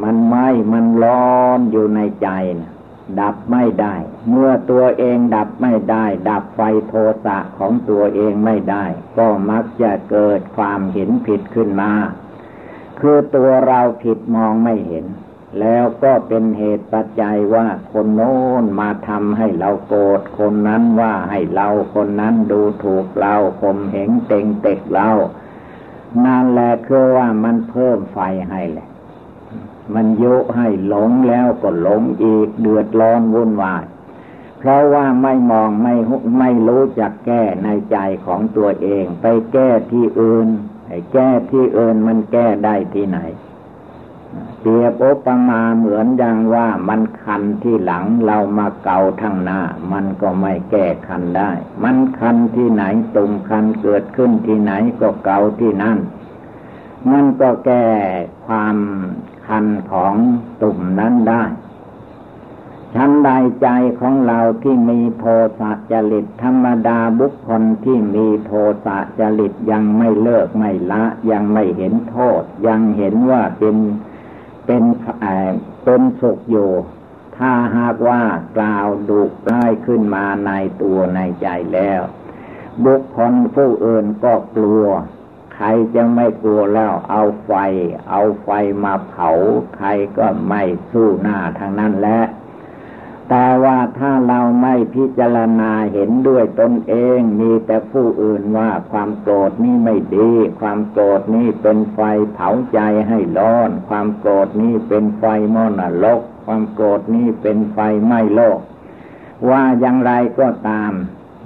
มันไหม้มันร้อนอยู่ในใจนะ ดับไม่ได้ เมื่อตัวเองดับไม่ได้ ดับไฟโทสะของตัวเองไม่ได้ ก็มักจะเกิดความเห็นผิดขึ้นมา คือตัวเราผิดมองไม่เห็น แล้วก็เป็นเหตุปัจจัยว่าคนโน้นมาทำให้เราโกรธคนนั้นว่าให้เราคนนั้นดูถูกเราข่มเหงเต็งเต็กเรานั่นแหละคือว่ามันเพิ่มไฟให้แหละ มันยุให้หลงแล้วก็หลงอีกเดือดร้อนวุ่นวาย เพราะว่าไม่มองไม่ไม่รู้จักแก้ในใจของตัวเอง ไปแก้ที่อื่นไอ้แก้ที่อื่นมันแก้ได้ที่ไหนเปรียบโอปมาเหมือนอย่างว่ามันคันที่หลังเรามาเกาทางหน้า มันก็ไม่แก้คันได้ มันคันที่ไหนตุ่มคันเกิดขึ้นที่ไหนก็เกาที่นั่น มันก็แก้ความคันของตุ่มนั้นได้ชั้นใดใจของเราที่มีโทสะจริตธรรมดาบุคคลที่มีโทสะจริตยังไม่เลิกไม่ละ ยังไม่เห็นโทษ ยังเห็นว่าเป็นเป็นเป็นสุขอยู่ ถ้าหากว่ากล่าวดุร้ายขึ้นมาในตัวในใจแล้ว บุคคลผู้อื่นก็กลัว ใครจะไม่กลัวแล้วเอาไฟ เอาไฟมาเผา ใครก็ไม่สู้หน้าทางนั้นแหละแต่ว่าถ้าเราไม่พิจารณาเห็นด้วยตนเองมีแต่ผู้อื่นว่าความโกรธนี่ไม่ดี ความโกรธนี่เป็นไฟเผาใจให้ร้อน ความโกรธนี่เป็นไฟมอนะลก ความโกรธนี่เป็นไฟไหม้โลก ว่าอย่างไรก็ตาม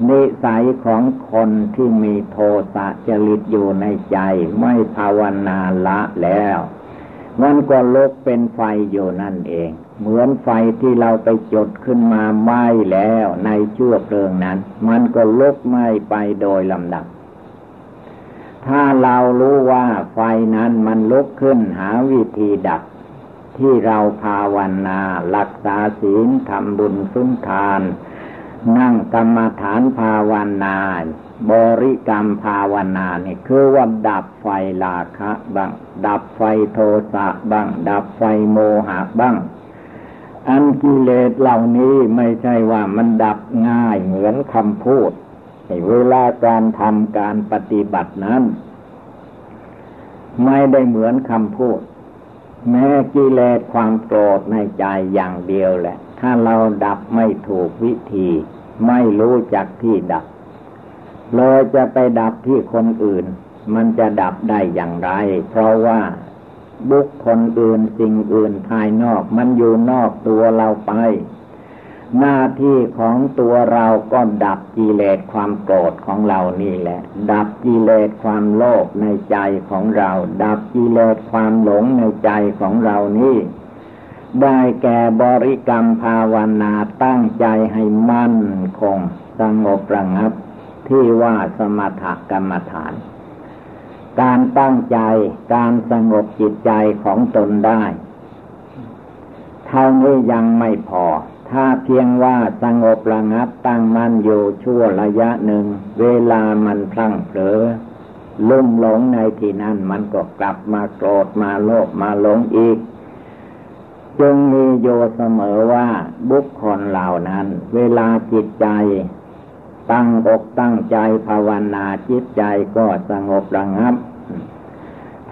นิสัยของคนที่มีโทสะจริตอยู่ในใจ ไม่ภาวนาละแล้ว มันก็ลุกเป็นไฟอยู่นั่นเอง เหมือนไฟที่เราไปจดขึ้นมาไหม้แล้วในชั่วเพลิงนั้น มันก็ลุกไหม้ไปโดยลำดับ ถ้าเรารู้ว่าไฟนั้นมันลุกขึ้นหาวิธีดับ ที่เราภาวนารักษาศีลทำบุญสุนทาน นั่งกรรมฐานภาวนา บริกรรมภาวนาเนี่ยคือว่าดับไฟลาคะบ้างดับไฟโทสะบ้าง ดับไฟโมหะบ้าง อันกิเลสเหล่านี้ไม่ใช่ว่ามันดับง่ายเหมือนคำพูดเวลาการทำการปฏิบัตินั้น ไม่ได้เหมือนคำพูด แม้กิเลสความโกรธในใจอย่างเดียวแหละ ถ้าเราดับไม่ถูกวิธี ไม่รู้จักที่ดับ เลยจะไปดับที่คนอื่น มันจะดับได้อย่างไร เพราะว่าบุคคลอื่นสิ่งอื่นภายนอก มันอยู่นอกตัวเราไป หน้าที่ของตัวเราก็ดับกิเลสความโกรธของเรานี่แหละ ดับกิเลสความโลภในใจของเรา ดับกิเลสความหลงในใจของเรานี่ ได้แก่บริกรรมภาวนาตั้งใจให้มั่นคงสงบระงับ ที่ว่าสมถกรรมฐาน การตั้งใจการสงบจิตใจของตนได้เท่านี้ยังไม่พอ ถ้าเพียงว่าสงบระงับตั้งมั่นอยู่ชั่วระยะหนึ่ง เวลามันพลั้งเผลอลุ่มหลงในที่นั้นมันก็กลับมาโกรธมาโลภมาหลงอีก จึงมีโยเสมอว่าบุคคลเหล่านั้น เวลาจิตใจ ตั้งอกตั้งใจภาวนาจิตใจก็สงบระงับ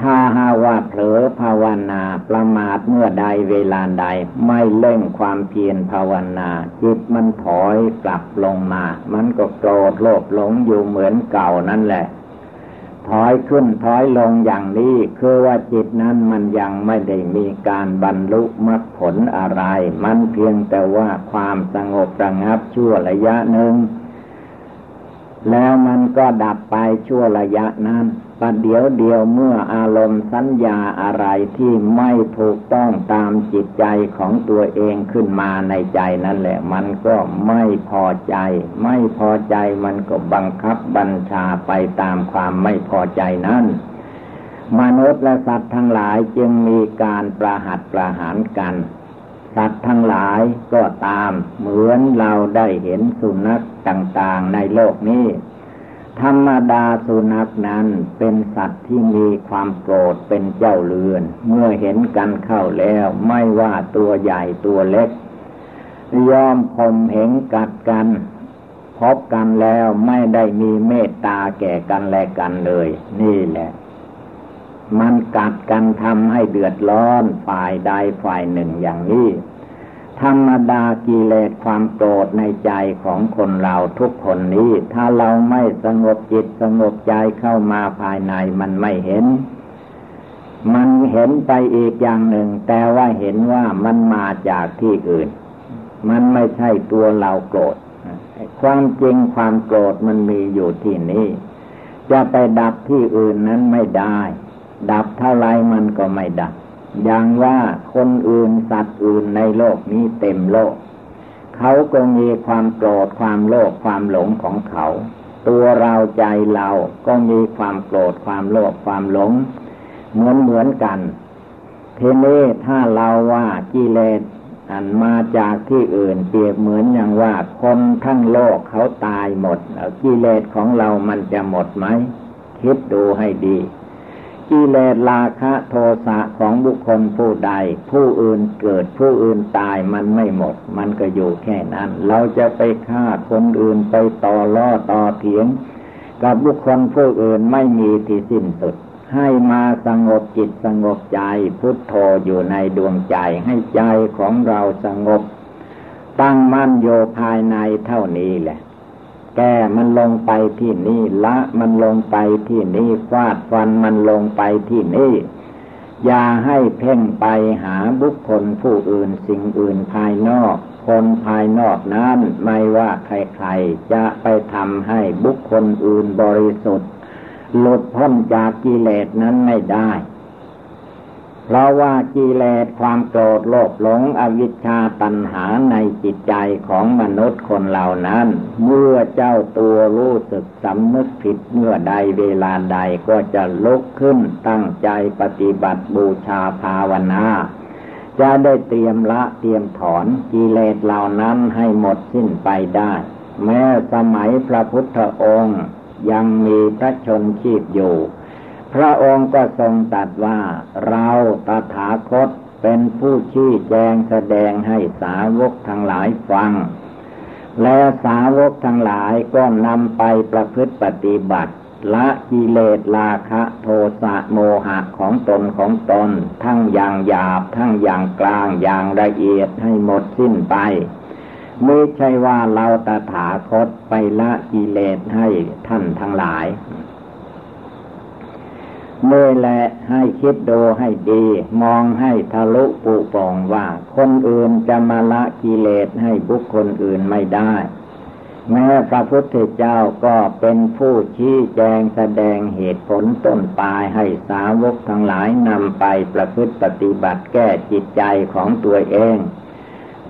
ถ้าหาว่าเผลอภาวนาประมาทเมื่อใดเวลาใด ไม่เล่งความเพียรภาวนา จิตมันถอยกลับลงมา มันก็โกรธโลภหลงอยู่เหมือนเก่านั่นแหละ ถอยขึ้นถอยลงอย่างนี้ คือว่าจิตนั้นมันยังไม่ได้มีการบรรลุมรรคผลอะไร มันเพียงแต่ว่าความสงบระงับชั่วระยะหนึ่ง แล้วมันก็ดับไปชั่วระยะนั้น ประเดี๋ยวเดียวเมื่ออารมณ์สัญญาอะไรที่ไม่ถูกต้องตามจิตใจของตัวเองขึ้นมาในใจนั่นแหละ มันก็ไม่พอใจ ไม่พอใจมันก็บังคับบัญชาไปตามความไม่พอใจนั้นมนุษย์และสัตว์ทั้งหลายจึงมีการประหัตประหารกัน สัตว์ทั้งหลายก็ตามเหมือนเราได้เห็นสุนัขต่างๆในโลกนี้ ธรรมดาสุนัขนั้นเป็นสัตว์ที่มีความโกรธเป็นเจ้าเรือน เมื่อเห็นกันเข้าแล้วไม่ว่าตัวใหญ่ตัวเล็ก ยอมคมเหงกัดกัน พบกันแล้วไม่ได้มีเมตตาแก่กันและกันเลย นี่แหละ มันกัดกันทำให้เดือดร้อนฝ่ายใดฝ่ายหนึ่งอย่างนี้ ธรรมดากิเลสความโกรธในใจของคนเราทุกคนนี้ ถ้าเราไม่สงบจิตสงบใจเข้ามาภายในมันไม่เห็น มันเห็นไปอีกอย่างหนึ่ง แต่ว่าเห็นว่ามันมาจากที่อื่น มันไม่ใช่ตัวเราโกรธ ความจริงความโกรธมันมีอยู่ที่นี้จะไปดับที่อื่นนั้นไม่ได้ ดับเท่าไรมันก็ไม่ดับ อย่างว่าคนอื่นสัตว์อื่นในโลกนี้เต็มโลก เขาก็มีความโกรธความโลภความหลงของเขา ตัวเราใจเราก็มีความโกรธความโลภความหลง เหมือนเหมือนกันทีนี้ถ้าเราว่ากิเลสอันมาจากที่อื่นเปรียบเหมือนอย่างว่า คนทั้งโลกเขาตายหมดกิเลสของเรามันจะหมดไหมคิดดูให้ดี กิเลสราคะโทสะของบุคคลผู้ใด ผู้อื่นเกิดผู้อื่นตายมันไม่หมด มันก็อยู่แค่นั้น เราจะไปฆ่าคนอื่นไปต่อล่อต่อเถียง กับบุคคลผู้อื่นไม่มีที่สิ้นสุด ให้มาสงบจิตสงบใจพุทโธอยู่ในดวงใจให้ใจของเราสงบ ตั้งมั่นโยภายในเท่านี้แหละ แก้มันลงไปที่นี่ละมันลงไปที่นี่ฟาดฟันมันลงไปที่นี่อย่าให้เพ่งไปหาบุคคลผู้อื่นสิ่งอื่นภายนอก คนภายนอกนั้นไม่ว่าใครๆ จะไปทำให้บุคคลอื่นบริสุทธิ์ หลุดพ้นจากกิเลสนั้นไม่ได้ เพราะว่ากิเลสความโกรธโลภหลงอวิชชาตัณหาในจิตใจของมนุษย์คนเหล่านั้น เมื่อเจ้าตัวรู้สึกสำนึกผิดเมื่อใดเวลาใดก็จะลุกขึ้นตั้งใจปฏิบัติบูชาภาวนาจะได้เตรียมละเตรียมถอนกิเลสเหล่านั้นให้หมดสิ้นไปได้ แม้สมัยพระพุทธองค์ยังมีพระชนชีพอยู่ พระองค์ก็ทรงตัดว่าเราตถาคตเป็นผู้ชี้แจงแสดงให้สาวกทั้งหลายฟัง และสาวกทั้งหลายก็นำไปประพฤติปฏิบัติละกิเลสราคะโทสะโมหะของตนของตน ทั้งอย่างหยาบทั้งอย่างกลางอย่างละเอียดให้หมดสิ้นไป ไม่ใช่ว่าเราตถาคตไปละกิเลสให้ท่านทั้งหลาย เมื่อแหละให้คิดดูให้ดี มองให้ทะลุปุปองว่า คนอื่นจะมาละกิเลสให้บุคคลอื่นไม่ได้ แม้พระพุทธเจ้าก็เป็นผู้ชี้แจงแสดงเหตุผลต้นปลายให้สาวกทั้งหลายนำไปประพฤติปฏิบัติแก้จิตใจของตัวเอง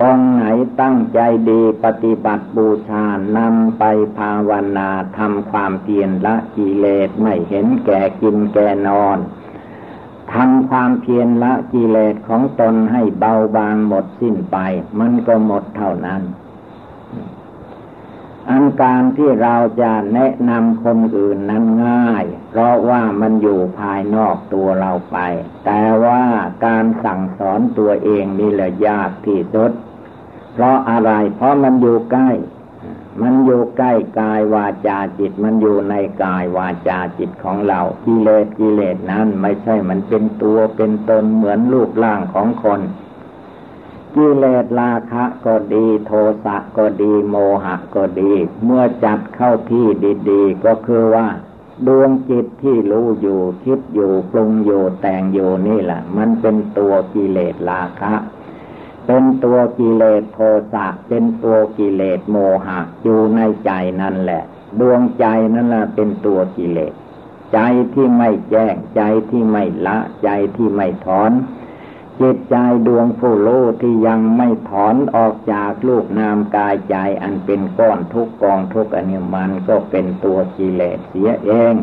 องไหนตั้งใจดีปฏิบัติบูชานำไปภาวนาทำความเพียรละกิเลสไม่เห็นแก่กินแก่นอนทำความเพียรละกิเลสของตนให้เบาบางหมดสิ้นไป มันก็หมดเท่านั้น อันการที่เราจะแนะนำคนอื่นนั้นง่าย เพราะว่ามันอยู่ภายนอกตัวเราไป แต่ว่าการสั่งสอนตัวเองนี่แหละยากที่สุด เพราะอะไร เพราะมันอยู่ใกล้ มันอยู่ใกล้กายวาจาจิต มันอยู่ในกายวาจาจิตของเรากิเลสกิเลสนั้นไม่ใช่มันเป็นตัวเป็นตนเหมือนรูปร่างของคนกิเลสราคะก็ดี โทสะก็ดี โมหะก็ดี เมื่อจัดเข้าที่ดี ๆ ก็คือว่า ดวงจิตที่รู้อยู่คิดอยู่ปรุงอยู่แต่งอยู่นี่แหละมันเป็นตัวกิเลสราคะ เป็นตัวกิเลสโทสะเป็นตัวกิเลสโมหะอยู่ในใจนั่นแหละ ดวงใจนั่นแหละเป็นตัวกิเลส ใจที่ไม่แจ้งใจที่ไม่ละใจที่ไม่ถอน จิตใจดวงผู้รู้ที่ยังไม่ถอนออกจากลูกนามกายใจอันเป็นก้อนทุกกองทุกอนนี้มันก็เป็นตัวกิเลสเสียเอง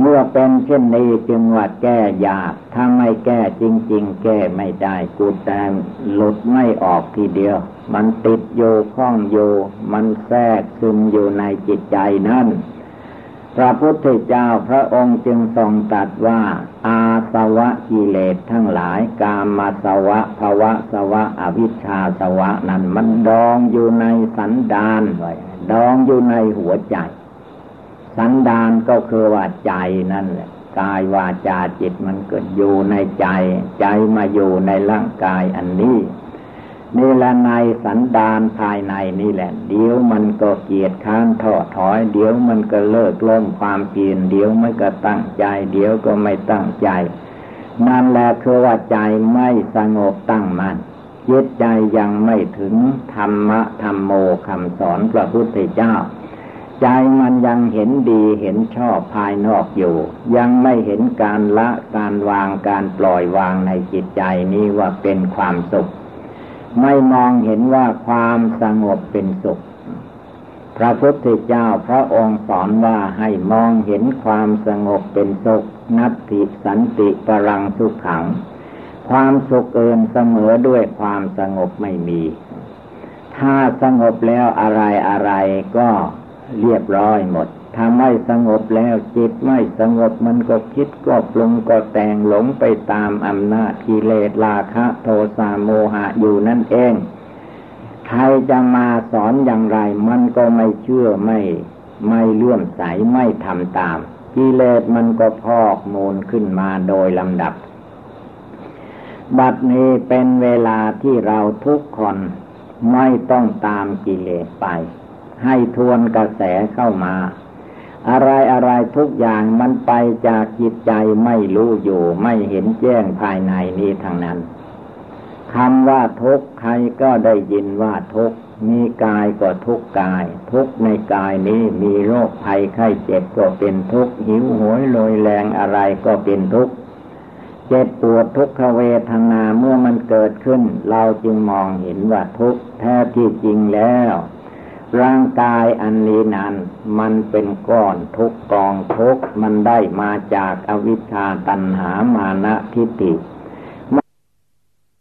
เมื่อเป็นเช่นนี้จึงว่าแก้ยาก ถ้าไม่แก้จริง ๆ แก้ไม่ได้กูแต่หลุดไม่ออกทีเดียว มันติดโยข้องโยมันแทรกซึมอยู่ในจิตใจนั่น พระพุทธเจ้าพระองค์จึงทรงตรัสว่า อาสวะกิเลสทั้งหลาย กามาสวะภวะสวะ อวิชชาสวะนั้นมันดองอยู่ในสันดานไว้ดองอยู่ในหัวใจ สันดานก็คือว่าใจนั่นแหละกายวาจาจิตมันเก็อยู่ในใจ ใจมาอยู่ในร่างกายอันนี้ นี่แหละในสันดานภายในนี่แหละ เดี๋ยวมันก็เกียดค้านทอดถอย เดี๋ยวมันก็เลิกล้มความเปลี่ยนเดี๋ยวมันก็ตั้งใจ เดี๋ยวก็ไม่ตั้งใจ นั่นแหละคือว่าใจไม่สงบตั้งมัน่นจิตใจยังไม่ถึงธรรมะธรรมโมคำสอนพระพุทธเจ้า ใจมันยังเห็นดีเห็นชอบภายนอกอยู่ ยังไม่เห็นการละการวางการปล่อยวางในจิตใจนี้ว่าเป็นความสุข ไม่มองเห็นว่าความสงบเป็นสุข พระพุทธเจ้าพระองค์สอนว่าให้มองเห็นความสงบเป็นสุข นัตติสันติปรังสุขขัง ความสุขเกินเสมอด้วยความสงบไม่มี ถ้าสงบแล้วอะไรอะไรก็เรียบร้อยหมด ถ้าไม่สงบแล้วจิตไม่สงบมันก็คิดก็ปรุงก็แต่งหลงไปตามอำนาจกิเลสราคะ โทสะโมหะอยู่นั่นเอง ใครจะมาสอนอย่างไร มันก็ไม่เชื่อไม่ ไม่เลื่อมใสไม่ทำตามกิเลสมันก็พอกมูลขึ้นมาโดยลำดับ บัดนี้เป็นเวลาที่เราทุกคนไม่ต้องตามกิเลสไป ให้ทวนกระแสเข้ามา อะไรอะไรทุกอย่างมันไปจากจิตใจไม่รู้อยู่ ไม่เห็นแจ้งภายในนี้ทางนั้นคำว่าทุกใครก็ได้ยินว่าทุกมีกายก็ทุกกาย ทุกในกายนี้มีโรคภัยไข้เจ็บก็เป็นทุกหิวโหยลอยแรงอะไรก็เป็นทุกเจ็บปวดทุกขเวทนาเมื่อมันเกิดขึ้น เราจึงมองเห็นว่าทุกแท้ที่จริงแล้ว ร่างกายอันนี้นั้น มันเป็นก้อนทุกกองทุกมันได้มาจากอวิชชาตัณหามานะทิฏฐิ